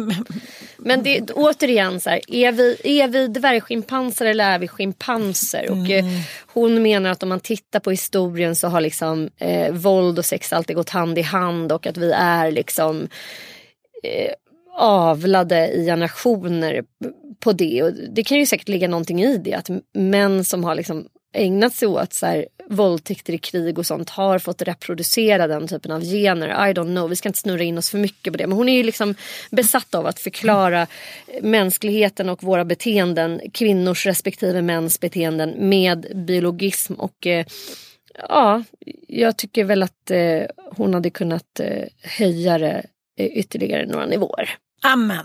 Men det, återigen, så här, är, vi, är vi dvärgschimpanser eller är vi schimpanser? Och, eh, mm. hon menar att om man tittar på historien så har liksom, eh, våld och sex alltid gått hand i hand och att vi är liksom eh, avlade i generationer på det. Och det kan ju säkert ligga någonting i det. Att män som har liksom ägnat sig åt så här, våldtäkter i krig och sånt har fått reproducera den typen av gener. I don't know, vi ska inte snurra in oss för mycket på det. Men hon är ju liksom besatt av att förklara mänskligheten och våra beteenden, kvinnors respektive mäns beteenden med biologism. Och eh, ja, jag tycker väl att eh, hon hade kunnat eh, höja det eh, ytterligare några nivåer. Amen.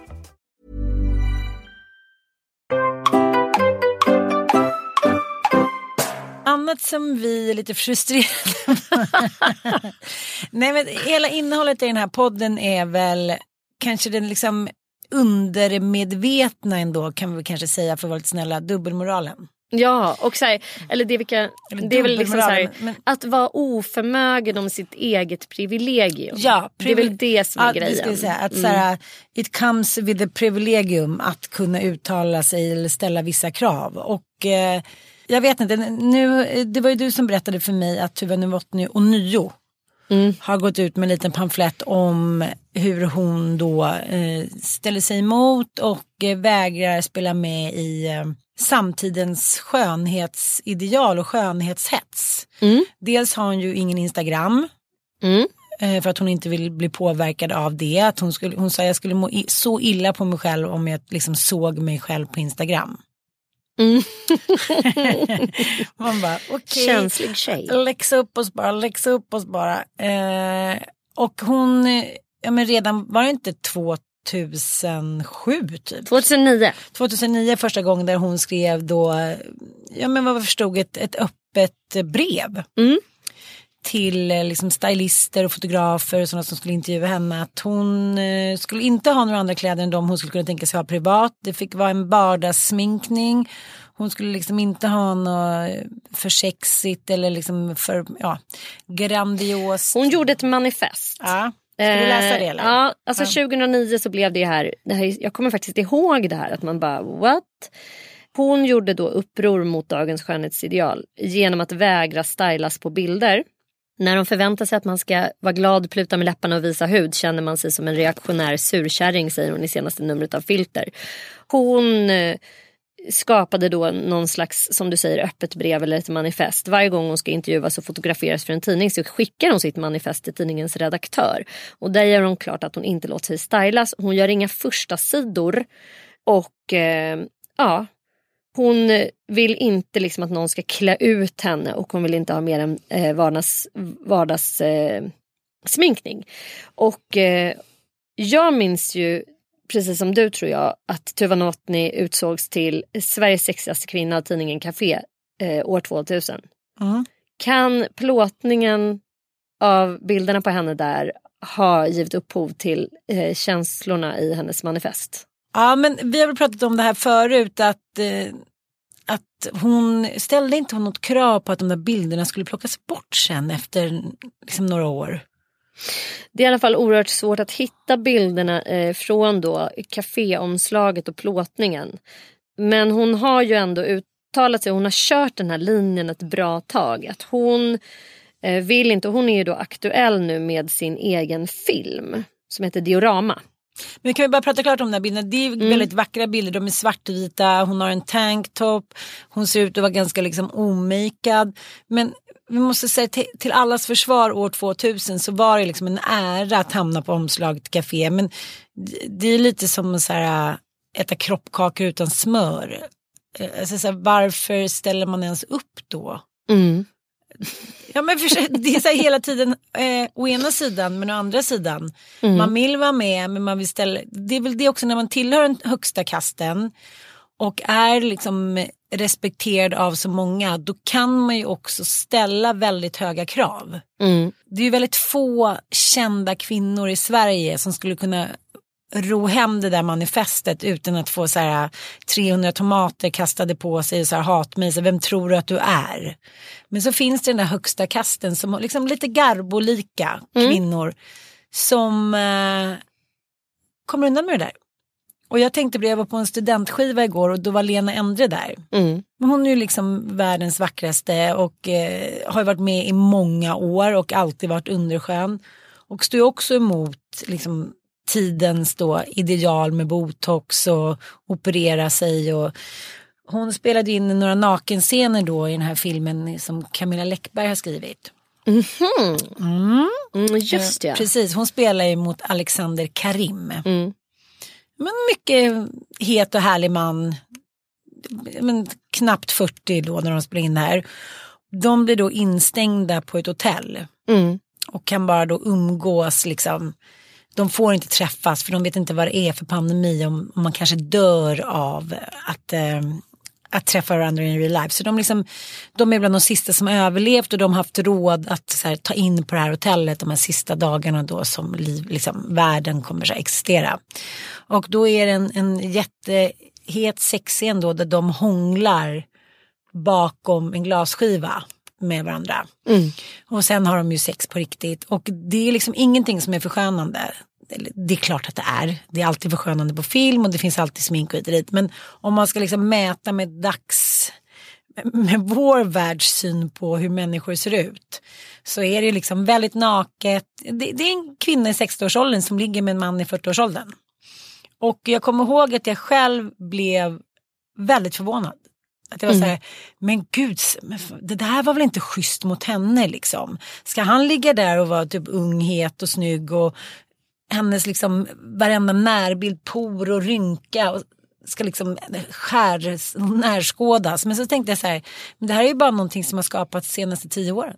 annat som vi är lite frustrerade <laughs> Nej men hela innehållet i den här podden är väl kanske den liksom undermedvetna ändå kan vi kanske säga för att vara lite snälla dubbelmoralen. Ja, och så här, eller det, vi kan, Eller det är väl liksom så här, men- att vara oförmögen om sitt eget privilegium. Ja, det är väl det som är ja, grejen. Det säga, att Mm. så här, it comes with a privilegium att kunna uttala sig eller ställa vissa krav. Och eh, jag vet inte, nu, det var ju du som berättade för mig att Tuva Novotny och nio Mm. har gått ut med en liten pamflett om hur hon då eh, ställer sig emot och eh, vägrar spela med i eh, samtidens skönhetsideal och skönhetshets. Mm. Dels har hon ju ingen Instagram. Mm. Eh, för att hon inte vill bli påverkad av det. Att hon, skulle, hon sa jag skulle må så illa på mig själv om jag liksom såg mig själv på Instagram. Mm. Man bara okej. Känslig tjej. Läxa upp oss bara, läxa upp oss bara. Eh, och hon, ja men redan, var det inte 2007 typ? 2009. 2009 första gången där hon skrev då, ja men vad jag förstod ett, ett öppet brev. Mm. Till eh, liksom stylister och fotografer och sådana som skulle intervjua henne. Att hon eh, skulle inte ha några andra kläder än de hon skulle kunna tänka sig ha privat. Det fick vara en vardagssminkning. Hon skulle liksom inte ha något för sexigt eller liksom för ja, grandiost. Hon gjorde ett manifest. Ja. Ska vi läsa det eller? Eh, Ja, alltså 2009 så blev det här, det här, jag kommer faktiskt ihåg det här att man bara what? Hon gjorde då uppror mot dagens skönhetsideal genom att vägra stylas på bilder. När de förväntar sig att man ska vara glad, pluta med läpparna och visa hud känner man sig som en reaktionär surkärring säger hon i senaste numret av Filter. Hon eh, skapade då någon slags, som du säger, öppet brev eller ett manifest. Varje gång hon ska intervjuas och fotograferas för en tidning så skickar hon sitt manifest till tidningens redaktör. Och där gör hon klart att hon inte låter sig stylas. Hon gör inga första sidor och eh, ja, hon vill inte liksom att någon ska klä ut henne och hon vill inte ha mer än eh, vardags, vardags eh, sminkning. Och eh, jag minns ju precis som du tror jag, att Tuva Novotny utsågs till Sveriges sexigaste kvinna av tidningen Café eh, år 2000. Mm. Kan plåtningen av bilderna på henne där ha givit upphov till eh, känslorna i hennes manifest? Ja men vi har väl pratat om det här förut att, eh, att hon ställde inte hon något krav på att de där bilderna skulle plockas bort sen efter liksom, några år. Det är i alla fall oerhört svårt att hitta bilderna eh, från då kaféomslaget och plåtningen. Men hon har ju ändå uttalat sig, hon har kört den här linjen ett bra tag. Att hon eh, vill inte, hon är ju då aktuell nu med sin egen film som heter Diorama. Men kan vi bara prata klart om den här bilden. Det är Mm. väldigt vackra bilder. De är svartvita. Hon har en tanktop. Hon ser ut att vara ganska liksom omakead. Men vi måste säga till, allas försvar år 2000 så var det liksom en ära att hamna på omslaget café. Men det, är lite som att så här, äta kroppkakor utan smör. Eh, Alltså, så här, varför ställer man ens upp då? Mm. Ja men för, det är så här hela tiden eh, å ena sidan men å andra sidan. Mm. Man vill vara med men man vill ställa. Det är väl det också när man tillhör den högsta kasten och är liksom respekterad av så många då kan man ju också ställa väldigt höga krav. Mm. Det är ju väldigt få kända kvinnor i Sverige som skulle kunna ro hem det där manifestet utan att få så här 300 tomater kastade på sig och så här hatmejl. Så Vem tror du att du är? Men så finns det den där högsta kasten som liksom lite garbolika kvinnor som eh, kommer undan med det där. Och jag tänkte på det, jag var på en studentskiva igår och då var Lena Endre där. Mm. Hon är ju liksom världens vackraste och eh, har ju varit med i många år och alltid varit underskön. Och står också emot liksom, tidens då ideal med botox och operera sig. Och hon spelade in några nakenscener då i den här filmen som Camilla Läckberg har skrivit. Mm. Mm, just ja. Precis, hon spelar ju mot Alexander Karim. Mm. Men mycket het och härlig man. Men knappt 40 då när de spelar in det här. De blir då instängda på ett hotell. Mm. Och kan bara då umgås liksom. De får inte träffas för de vet inte vad det är för pandemi. Om, om man kanske dör av att, eh, att träffa varandra i real life. Så de, liksom, de är bland de sista som har överlevt och de har haft råd att här, ta in på det här hotellet de här sista dagarna då som liv, liksom, världen kommer att existera. Och då är det en, en jättehet sexscen då där de hånglar bakom en glasskiva med varandra. Mm. Och sen har de ju sex på riktigt och det är liksom ingenting som är förskönande. Det är klart att det är. Det är alltid förskönande på film och det finns alltid smink och dit. Men om man ska liksom mäta med dags med vår världssyn på hur människor ser ut så är det liksom väldigt naket. Det, det är en kvinna i 60-årsåldern som ligger med en man i 40-årsåldern. Och jag kommer ihåg att jag själv blev väldigt förvånad. Att jag var Mm. så här, men gud, men f- det där var väl inte schysst mot henne liksom. Ska han ligga där och vara typ ung, het och snygg och hennes liksom varenda närbild, por och rynka och ska liksom skär, närskådas. Men så tänkte jag så här, men det här är ju bara någonting som har skapats de senaste tio åren.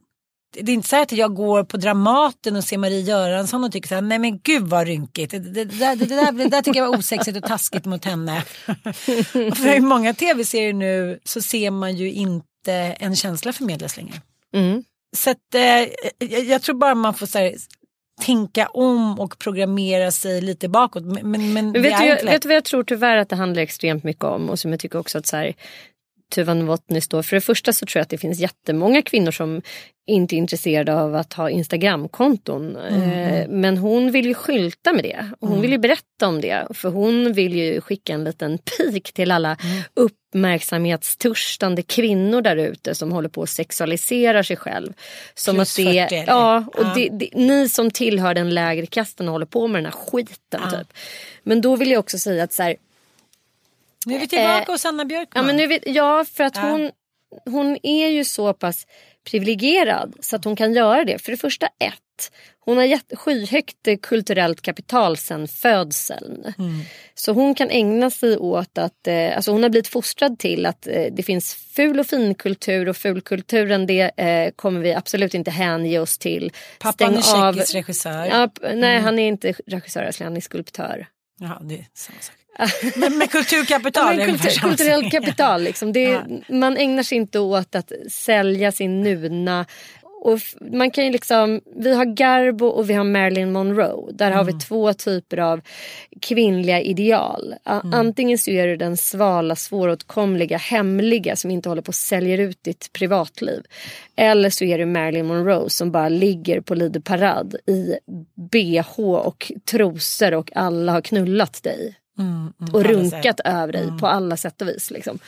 Det är inte så att jag går på Dramaten och ser Marie Göransson och tycker så här, nej men gud vad rynkigt. Det, det, det, där, det, där, det där tycker jag var osexigt och taskigt mot henne. Och <laughs> för i många tv-serier nu så ser man ju inte en känsla förmedlas längre. Mm. Så att, eh, jag, tror bara man får så här, tänka om och programmera sig lite bakåt. Men, men, men vet, du, jag- vet du vad jag tror tyvärr att det handlar extremt mycket om och som jag tycker också att så här, Tuva Novotny står för. det första så tror jag att det finns jättemånga kvinnor som inte är intresserade av att ha Instagramkonton. Eh, men hon vill ju skylta med det. Hon vill ju berätta om det. För hon vill ju skicka en liten pik till alla uppmärksamhetstörstande kvinnor där ute som håller på att sexualisera sig själv. Som Plus att det, 40 eller? ja, och Ja. Det, det, ni som tillhör den lägre kasten och håller på med den här skiten. Typ. Men då vill jag också säga att så här, Nu är vi tillbaka Eh, hos Anna Björkman. Ja, men nu vet, ja för att Ja. hon, hon är ju så pass privilegierad så att hon kan göra det. För det första ett, hon har jätte, skyhögt kulturellt kapital sedan födseln. Mm. Så hon kan ägna sig åt att, eh, alltså hon har blivit fostrad till att eh, det finns ful och finkultur och fulkulturen det eh, kommer vi absolut inte hänge oss till. Pappan är Stäng av- tjeckisk regissör. Ja, nej Mm. han är inte regissör, älskling, han är skulptör. Jaha, det är samma sak. <laughs> men med kulturkapital Ja, kultur, kulturellt kapital. Liksom. Det, är- Man ägnar sig inte åt att sälja sin nuna. Och man kan ju liksom, vi har Garbo och vi har Marilyn Monroe. Där har vi två typer av kvinnliga ideal. A- Antingen så är det den svala, svåråtkomliga, hemliga som inte håller på och säljer ut ditt privatliv. Eller så är det Marilyn Monroe som bara ligger på Lider Parad i bh och trosor och alla har knullat dig Mm, och på alla runkat över dig på alla sätt och vis. Liksom.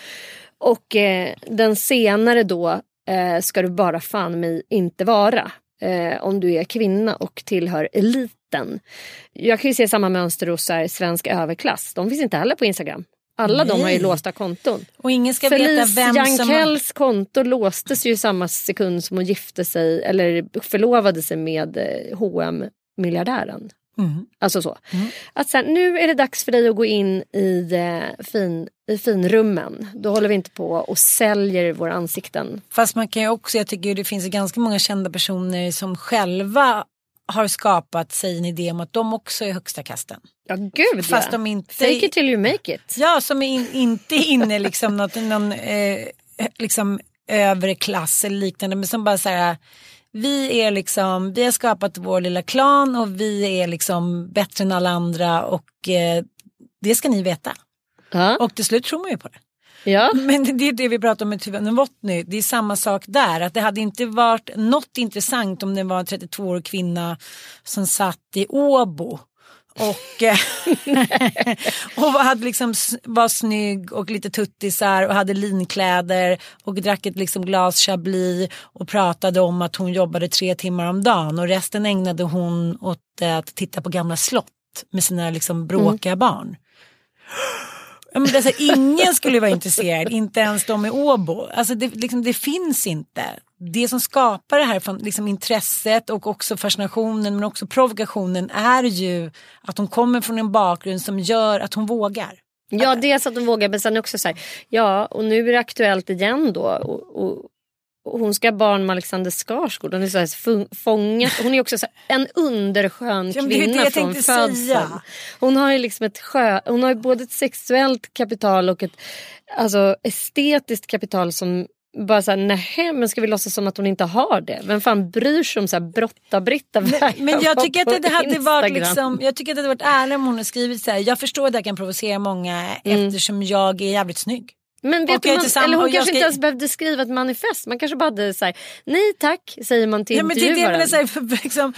Och eh, den senare då eh, ska du bara fan mig inte vara. Eh, om du är kvinna och tillhör eliten. Jag kan ju se samma mönster hos här, svensk överklass. De finns inte heller på Instagram. Alla de har ju Nej. låsta konton. Och ingen ska veta Felice vem som... Jankells konto låstes ju samma sekund som hon gifte sig eller förlovade sig med eh, hm miljardären Mm. Alltså så. Att sen, nu är det dags för dig att gå in i, eh, fin, i finrummen. Då håller vi inte på och säljer våra ansikten. Fast man kan ju också, jag tycker det finns ganska många kända personer som själva har skapat sig en idé om att de också är högsta kasten. Ja gud Fast ja. de inte... Fake it till you make it. Ja, som är in, inte inne liksom något, någon eh, liksom övre klass eller liknande. Men som bara så här, vi är liksom, vi har skapat vår lilla klan och vi är liksom bättre än alla andra och eh, det ska ni veta. Ja. Och till slut tror man ju på det. ja. Men det är det vi pratar om med Tuva Novotny. Det är samma sak där. Att det hade inte varit något intressant om det var en 32-årig kvinna som satt i Åbo. Och, eh, <laughs> och hade liksom, var snygg och lite tuttisar och hade linkläder och drack ett liksom glas chablis och pratade om att hon jobbade tre timmar om dagen och resten ägnade hon åt att titta på gamla slott med sina liksom bråkiga barn. Men det är här, ingen skulle vara intresserad, inte ens de i Åbo. Alltså det, liksom, det finns inte. Det som skapar det här liksom, intresset och också fascinationen men också provokationen är ju att hon kommer från en bakgrund som gör att hon vågar. ja, dels att de vågar men sen också så här, ja och nu är det aktuellt igen då. Och, och, hon ska ha barn med Alexander Skarsgård. Hon är så här fångat. Hon är också en underskön Ja, men kvinna jag från födseln. säga. Hon har ju liksom ett sjö, hon har ju både ett sexuellt kapital och ett alltså, estetiskt kapital som bara såhär, nej men ska vi låtsas som att hon inte har det? Vem fan bryr sig om såhär brotta-Britta Men jag tycker att det hade varit liksom, jag tycker att det hade varit ärligt om hon hade skrivit så här. Jag förstår att det kan provocera många eftersom jag är jävligt snygg. Men vet man, tillsammans- eller hon kanske ska- inte ens behövde skriva ett manifest. Man kanske bara hade såhär, nej tack säger man till Ja, men det är det intervjuaren. menar, så här, liksom,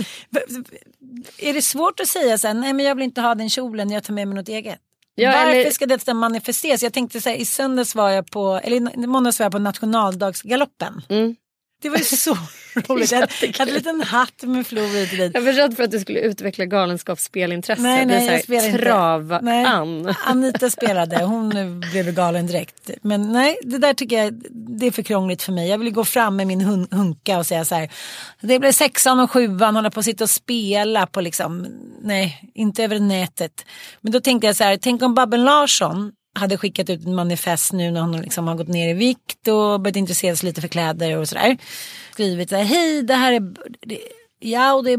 är det svårt att säga så här, nej men jag vill inte ha den kjolen, jag tar med mig något eget. Ja, Varför eller- ska detta manifesteras? Jag tänkte så här, i söndags var jag på, eller i måndags var jag på nationaldagsgaloppen. Mm. Det var ju så <laughs> roligt. Jag hade, en liten hatt med flor hit och dit. Jag var rädd för att du skulle utveckla galenskapsspelintressen. Nej, nej, jag spelar inte. Trav-Ann. Nej, <laughs> Anita spelade, hon blev galen direkt. Men nej, det där tycker jag det är för krångligt för mig. Jag vill gå fram med min hun hunka och säga så här. Det blev sexan och sjuan, hålla på att sitta och spela på liksom, nej, inte över nätet. Men då tänkte jag så här, tänk om Babben Larsson hade skickat ut ett manifest nu när hon liksom har gått ner i vikt och börjat intressera sig lite för kläder och sådär. Skrivit så här, hej det här är, ja och det är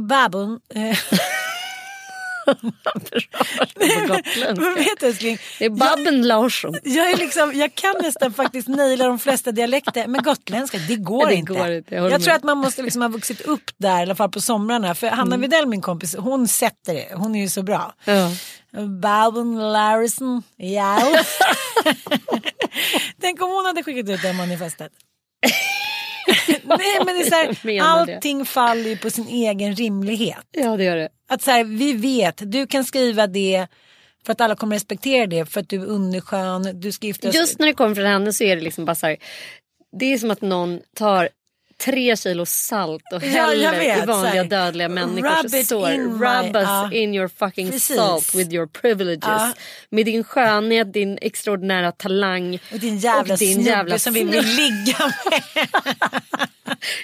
Babben. Eh, Vad vet du älskling? Det är Babben Larsson. Jag, är liksom, jag kan nästan faktiskt naila de flesta dialekter men gotländska det går Det inte. går inte, jag jag tror att man måste liksom ha vuxit upp där i alla fall på somrarna. För Hanna Mm. Widell min kompis hon sätter det, hon är ju så bra. Ja. Babben Larsson, ja. Tänk om hon hade skickat ut det manifestet. Nej men det är så här, allting faller ju på sin egen rimlighet. ja det gör det. Att så här, vi vet, du kan skriva det för att alla kommer respektera det för att du är underskön, du ska gifta Just när det kommer från henne så är det liksom bara så här, Det är som att någon tar tre kilo salt och Ja, häller vet, i vanliga så här, dödliga rub människors it sår. in Rub my- us ja. in your fucking Precis. salt with your privileges. Ja. Med din skönhet, din extraordinära talang. Och din jävla och din snubbe jävla som vi vill ligga med. <laughs>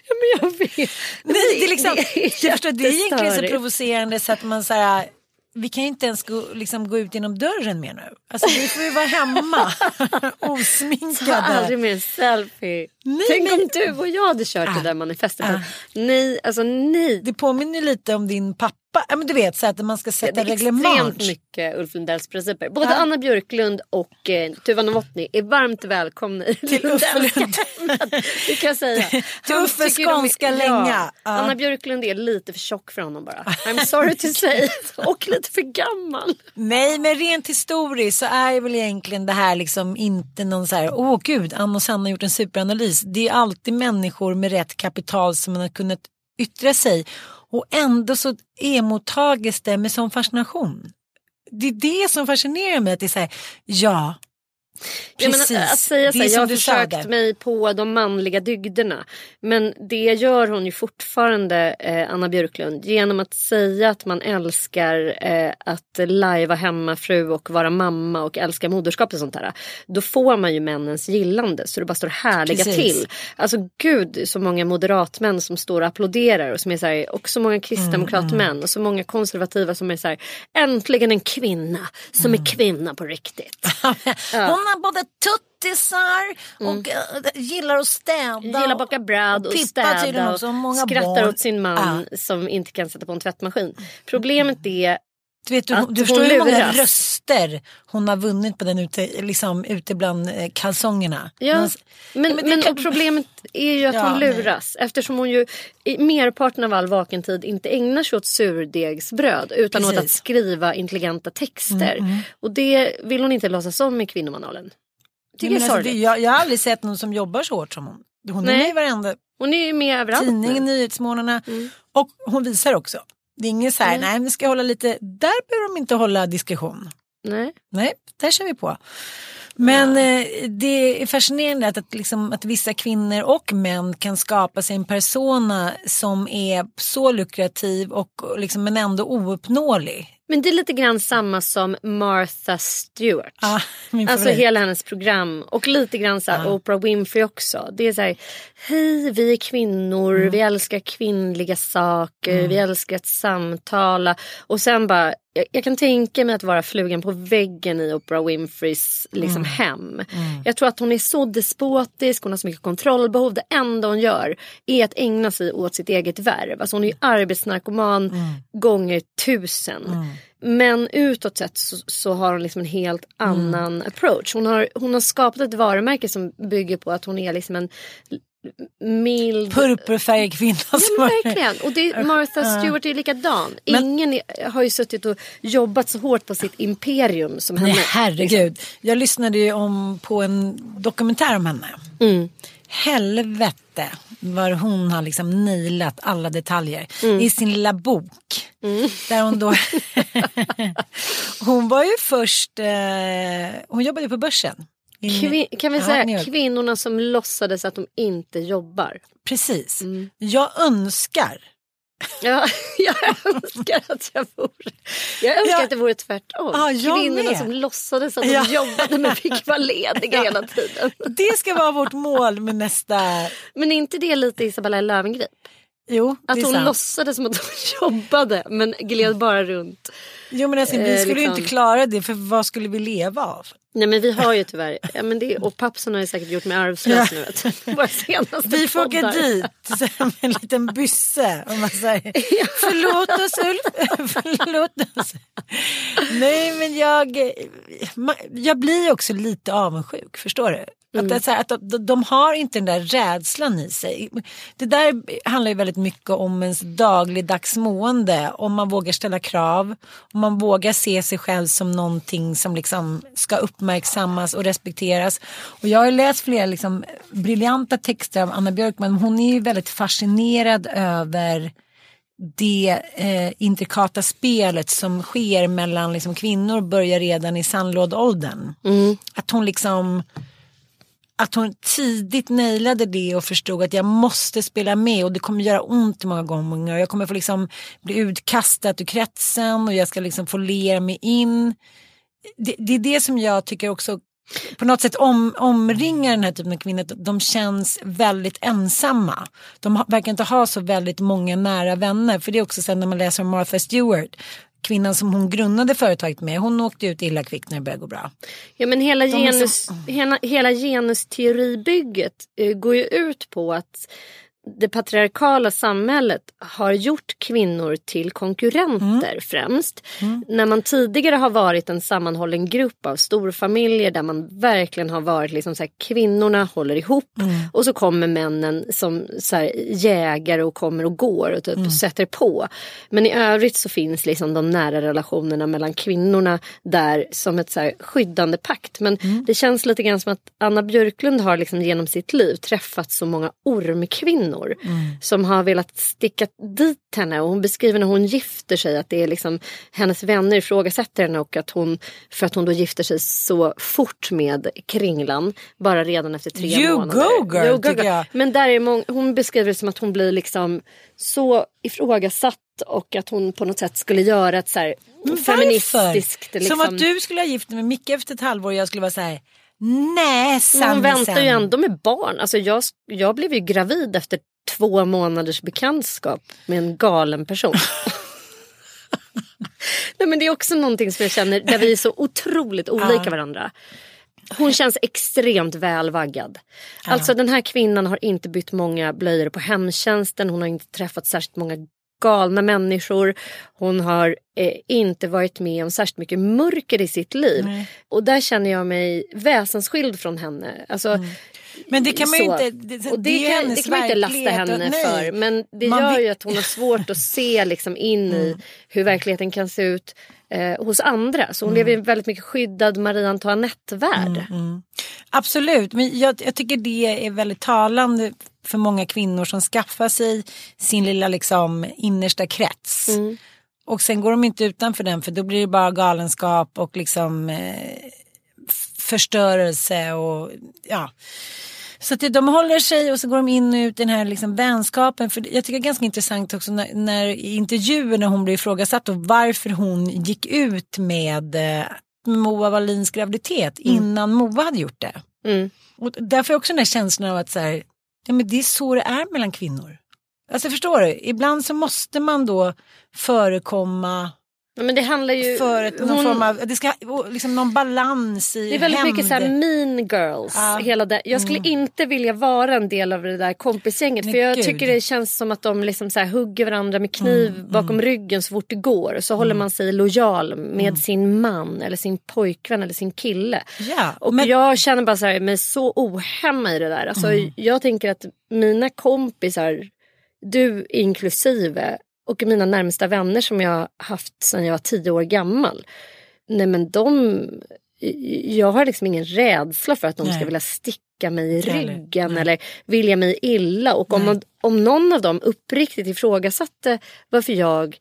Ja, men jag vet. Nej, det är liksom, det är jag förstår, det är egentligen så provocerande så att man så här, vi kan ju inte ens gå, liksom, gå ut genom dörren mer nu. Alltså vi får ju vara hemma <laughs> <laughs> Ta osminkade. aldrig mer selfie. Nej, Tänk men- om du och jag hade kört det där manifestet. Nej, alltså nej. Det påminner lite om din pappa. Ja, men du vet så att man ska Det sätta är reglemang. extremt mycket Ulf Lundells principer. Både Ja. Anna Björklund och eh, Tuva Novotny är varmt välkomna i Till Lundells. Det kan jag säga. <laughs> Till Uffes tycker de är- skånska länga. Ja. Ja. Anna Björklund är lite för tjock för honom bara. <laughs> I'm sorry to say. <laughs> och lite för gammal. Nej men rent historiskt så är väl egentligen det här liksom inte någon så här, åh gud, Anna och Sanna har gjort en superanalys. Det är alltid människor med rätt kapital som man har kunnat yttra sig. Och ändå så emottages det med sån fascination. Det är det som fascinerar mig, att det är så här, ja, jag precis. menar, att säga så här, är jag har sa försökt där. mig på de manliga dygderna. Men det gör hon ju fortfarande, eh, Anna Björklund, genom att säga att man älskar eh, att lajva hemmafru och vara mamma och älska moderskap och sånt där. Då får man ju männens gillande så det bara står härliga Precis. till. Alltså gud så många moderatmän som står och applåderar och som är så här, och så många kristdemokratmän och så många konservativa som är så här, äntligen en kvinna som är kvinna på riktigt. <laughs> Har både tuttisar och äh, gillar att städa. Gillar att baka bröd och tydligen städa och många skrattar barn. åt sin man som inte kan sätta på en tvättmaskin. Problemet är Du, vet, du, att du förstår hur många röster hon har vunnit på den ute, liksom, ute bland eh, kalsongerna. Ja, men, Ja, men det men kan- problemet är ju att Ja, hon nej. luras eftersom hon ju i merparten av all vaken tid inte ägnar sig åt surdegsbröd utan åt att Precis. skriva intelligenta texter. Mm, mm. Och det vill hon inte låtsas om i kvinnomanualen. Tycker Nej, jag men alltså, det, jag, jag har aldrig sett någon som jobbar så hårt som hon. Hon är Nej. med i varenda Hon är med överallt tidning, nu. Nyhetsmorgnarna. Och hon visar också. Det är inget så här, nej nu ska hålla lite, där behöver de inte hålla diskretion. Nej. Nej, där kör vi på. Men eh, det är fascinerande att, att, liksom, att vissa kvinnor och män kan skapa sig en persona som är så lukrativ och liksom, men ändå ouppnåelig. Men det är lite grann samma som Martha Stewart. Ah, Alltså hela hennes program och lite grann så här Oprah Winfrey också. Det är så här, hej vi är kvinnor, Mm. vi älskar kvinnliga saker, vi älskar att samtala. Och sen bara, jag, jag kan tänka mig att vara flugan på väggen i Oprah Winfreys liksom, liksom hem. Jag tror att hon är så despotisk, hon har så mycket kontrollbehov. Det enda hon gör är att ägna sig åt sitt eget värv. Alltså hon är ju arbetsnarkoman gånger tusen. Men utåt sett så, så har hon liksom en helt annan approach. Hon har, hon har skapat ett varumärke som bygger på att hon är liksom en mild... Purpurfärgad kvinna. Ja, men verkligen. Och det, Martha Stewart är likadan. Ingen är- har ju suttit och jobbat så hårt på sitt imperium som henne. Nej herregud. Jag lyssnade ju om på en dokumentär om henne. Mm. Helvete vad hon har liksom nailat alla detaljer Mm. i sin lilla bok. Där hon då... <laughs> hon var ju först... Eh, hon jobbade på börsen. Kvin- kan vi Ja, säga York. kvinnorna som låtsades att de inte jobbar. Precis. Mm. Jag önskar Ja, <laughs> jag önskar att jag vore... Jag önskar Ja. att det vore tvärtom. Ja, Kvinnorna med. som låtsades att de Ja. jobbade men fick vara lediga <laughs> hela tiden. Det ska vara vårt mål med nästa... Men är inte det lite Isabella Löwengrip? Jo, Att hon sant. låtsades som att hon <laughs> jobbade men gled bara runt. Jo men alltså, vi eh, skulle ju liksom- inte klara det för vad skulle vi leva av? Nej men vi har ju tyvärr, ja, men det, och pappsen har ju säkert gjort mig arvslös nu. <laughs> Våra senaste Vi får åka dit <laughs> med en liten bysse. Och man säger, förlåt oss Ulf, förlåt oss. Nej men jag, jag blir också lite avundsjuk, förstår du? Att, är så här, att de, de har inte den där rädslan i sig. Det där handlar ju väldigt mycket om ens dagligdags mående. Om man vågar ställa krav. Om man vågar se sig själv som någonting som liksom ska uppmärksammas och respekteras. Och jag har läst flera liksom briljanta texter av Anna Björkman. Hon är ju väldigt fascinerad över det eh, intrikata spelet som sker mellan liksom, kvinnor börjar redan i sandlådeåldern. Att hon liksom att hon tidigt nailade det och förstod att jag måste spela med och det kommer göra ont många gånger. Jag kommer få liksom bli utkastad ur kretsen och jag ska liksom få lera mig in. Det, det är det som jag tycker också på något sätt om, omringar den här typen av kvinnor. De känns väldigt ensamma. De verkar inte ha så väldigt många nära vänner. För det är också sen när man läser om Martha Stewart. Kvinnan som hon grundade företaget med. Hon åkte ut illa kvickt när det började gå bra. Ja men hela, genus, hela, hela genusteoribygget eh, går ju ut på att det patriarkala samhället har gjort kvinnor till konkurrenter främst. När man tidigare har varit en sammanhållen grupp av storfamiljer där man verkligen har varit liksom så här, kvinnorna håller ihop och så kommer männen som så här, jägare och kommer och går och typ sätter på. Men i övrigt så finns liksom de nära relationerna mellan kvinnorna där som ett så här, skyddande pakt. Men det känns lite grann som att Anna Björklund har liksom genom sitt liv träffat så många ormkvinnor som har velat sticka dit henne och hon beskriver när hon gifter sig att det är liksom hennes vänner ifrågasätter henne och att hon för att hon då gifter sig så fort med Kringlan bara redan efter tre You månader. go, girl, You go, jag. Men där är mång- hon beskriver det som att hon blir liksom så ifrågasatt och att hon på något sätt skulle göra ett så här feministiskt. Liksom, Som att du skulle ha gift dig med Micke efter ett halvår och jag skulle vara så här. Nej, Men hon väntar sen." ju ändå med barn. Alltså jag, jag blev ju gravid efter två månaders bekantskap med en galen person. <laughs> Nej, men det är också någonting som jag känner där vi är så <laughs> otroligt olika varandra. Hon känns extremt välvaggad. Alltså den här kvinnan har inte bytt många blöjor på hemtjänsten. Hon har inte träffat särskilt många galna människor. Hon har eh, inte varit med om särskilt mycket mörker i sitt liv. Och där känner jag mig väsensskild från henne. Alltså, Men det kan man ju inte. Det, och det, det kan, det kan man inte lasta och- henne nej. för. Men det Man gör ju att hon har svårt att se liksom in i hur verkligheten kan se ut eh, hos andra. Så hon lever i en väldigt mycket skyddad Marie Antoinette-värld. Absolut, men jag, jag tycker det är väldigt talande för många kvinnor som skaffar sig sin lilla liksom innersta krets. Och sen går de inte utanför den för då blir det bara galenskap och liksom eh, förstörelse och ja. Så att de håller sig och så går de in och ut i den här liksom vänskapen. För jag tycker det är ganska intressant också när, när i intervjuer när hon blir ifrågasatt och varför hon gick ut med eh, Moa Wallins graviditet innan Moa hade gjort det. Mm. Och därför är också den här känslan av att så här, ja, men det är så det är mellan kvinnor. Alltså förstår du, ibland så måste man då förekomma men det handlar ju... För ett, någon hon- form av, det ska liksom någon balans i Det är väldigt hämnd. mycket så här mean girls. Ja. Hela det. Jag skulle inte vilja vara en del av det där kompisgänget. För jag gud. tycker det känns som att de liksom så hugger varandra med kniv bakom ryggen så fort det går. Så håller man sig lojal med sin man eller sin pojkvän eller sin kille. Ja, Och men- jag känner bara så här, mig så ohemma i det där. Alltså, Jag tänker att mina kompisar, du inklusive, och mina närmsta vänner som jag har haft sedan jag var tio år gammal. Nej men de, jag har liksom ingen rädsla för att de ska Nej. vilja sticka mig i ryggen Nej. eller vilja mig illa. Och om, man, om någon av dem uppriktigt ifrågasatte varför jag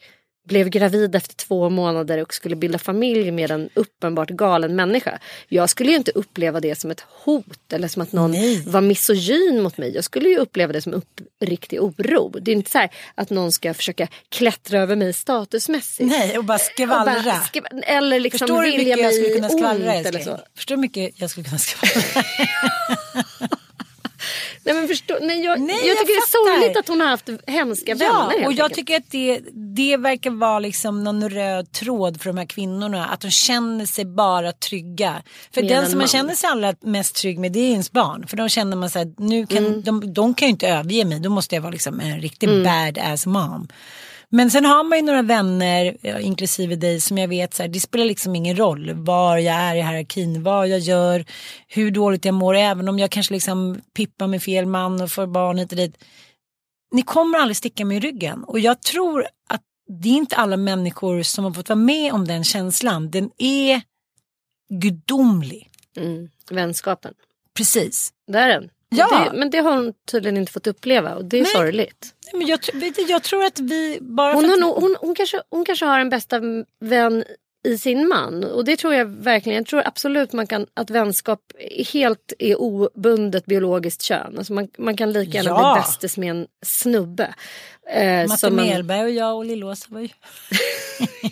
blev gravid efter två månader och skulle bilda familj med en uppenbart galen människa. Jag skulle ju inte uppleva det som ett hot eller som att någon Nej. var misogyn mot mig. Jag skulle ju uppleva det som uppriktig oro. Det är inte så här att någon ska försöka klättra över mig statusmässigt. Nej, och bara Och skvallra. bara skv- eller liksom Förstår vilja mycket jag skulle mig kunna skvallra ont eller älskling? så. Förstår du hur mycket jag skulle kunna skvallra? <laughs> Nej, men förstå, nej, jag, Nej, jag jag tycker det är sorgligt att hon har haft hemska vänner. Ja, helt och jag enkelt. tycker att det, det verkar vara liksom någon röd tråd för de här kvinnorna. Att de känner sig bara trygga. För Med den en som man man. känner sig allra mest trygg med det är ens barn. För de känner man så här, nu kan, Mm. de, de kan ju inte överge mig. Då måste jag vara liksom en riktig bad ass mom. Men sen har man ju några vänner, ja, inklusive dig, som jag vet så här, det spelar liksom ingen roll var jag är i hierarkin, vad jag gör, hur dåligt jag mår, även om jag kanske liksom pippar med fel man och får barn hit och dit ni kommer aldrig sticka mig i ryggen. Och jag tror att det är inte alla människor som har fått vara med om den känslan. Den är gudomlig. Mm, vänskapen. Precis. Det är den. Ja. Det, men det har hon tydligen inte fått uppleva och det är Nej. sorgligt. Nej, Men jag, jag tror att vi bara... Hon, har att- hon, hon, kanske, hon kanske har en bästa vän i sin man. Och det tror jag verkligen. Jag tror absolut man kan, att vänskap helt är obundet biologiskt kön. Alltså man, man kan lika gärna Ja. bli bästis med en snubbe. Eh, Matte man- Melberg och jag och Lill-Åsa var ju...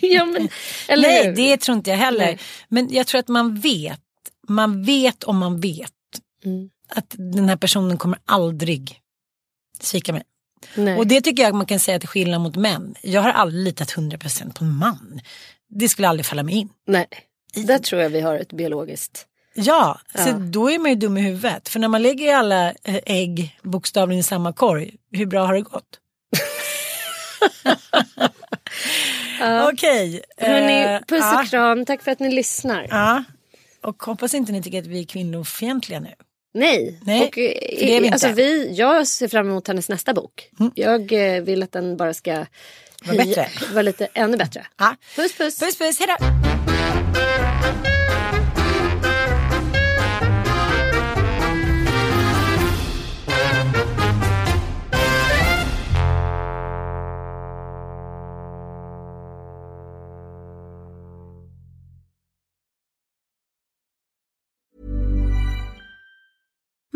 <laughs> ja, men, eller Nej, hur? det tror inte jag heller. Nej. Men jag tror att man vet. Man vet om man vet. Mm. Att den här personen kommer aldrig svika mig. Nej. Och det tycker jag man kan säga till skillnad mot män. Jag har aldrig litat 100% på en man. Det skulle aldrig falla mig in. Nej, där tror jag vi har ett biologiskt. Ja, så Ja. då är man ju dum i huvudet. För när man lägger alla eh, ägg bokstavligen i samma korg, hur bra har det gått? <laughs> Okej. Hörrni, eh, puss ja, och kram. Tack för att ni lyssnar. Ja. Och hoppas inte ni tycker att vi är kvinnofientliga nu. Nej, Nej, och, eh, det är vi inte. alltså, vi, jag ser fram emot hennes nästa bok. Jag eh, vill att den bara ska Vara bättre. vara lite ännu bättre. Ja. Puss puss. Puss puss, hejdå!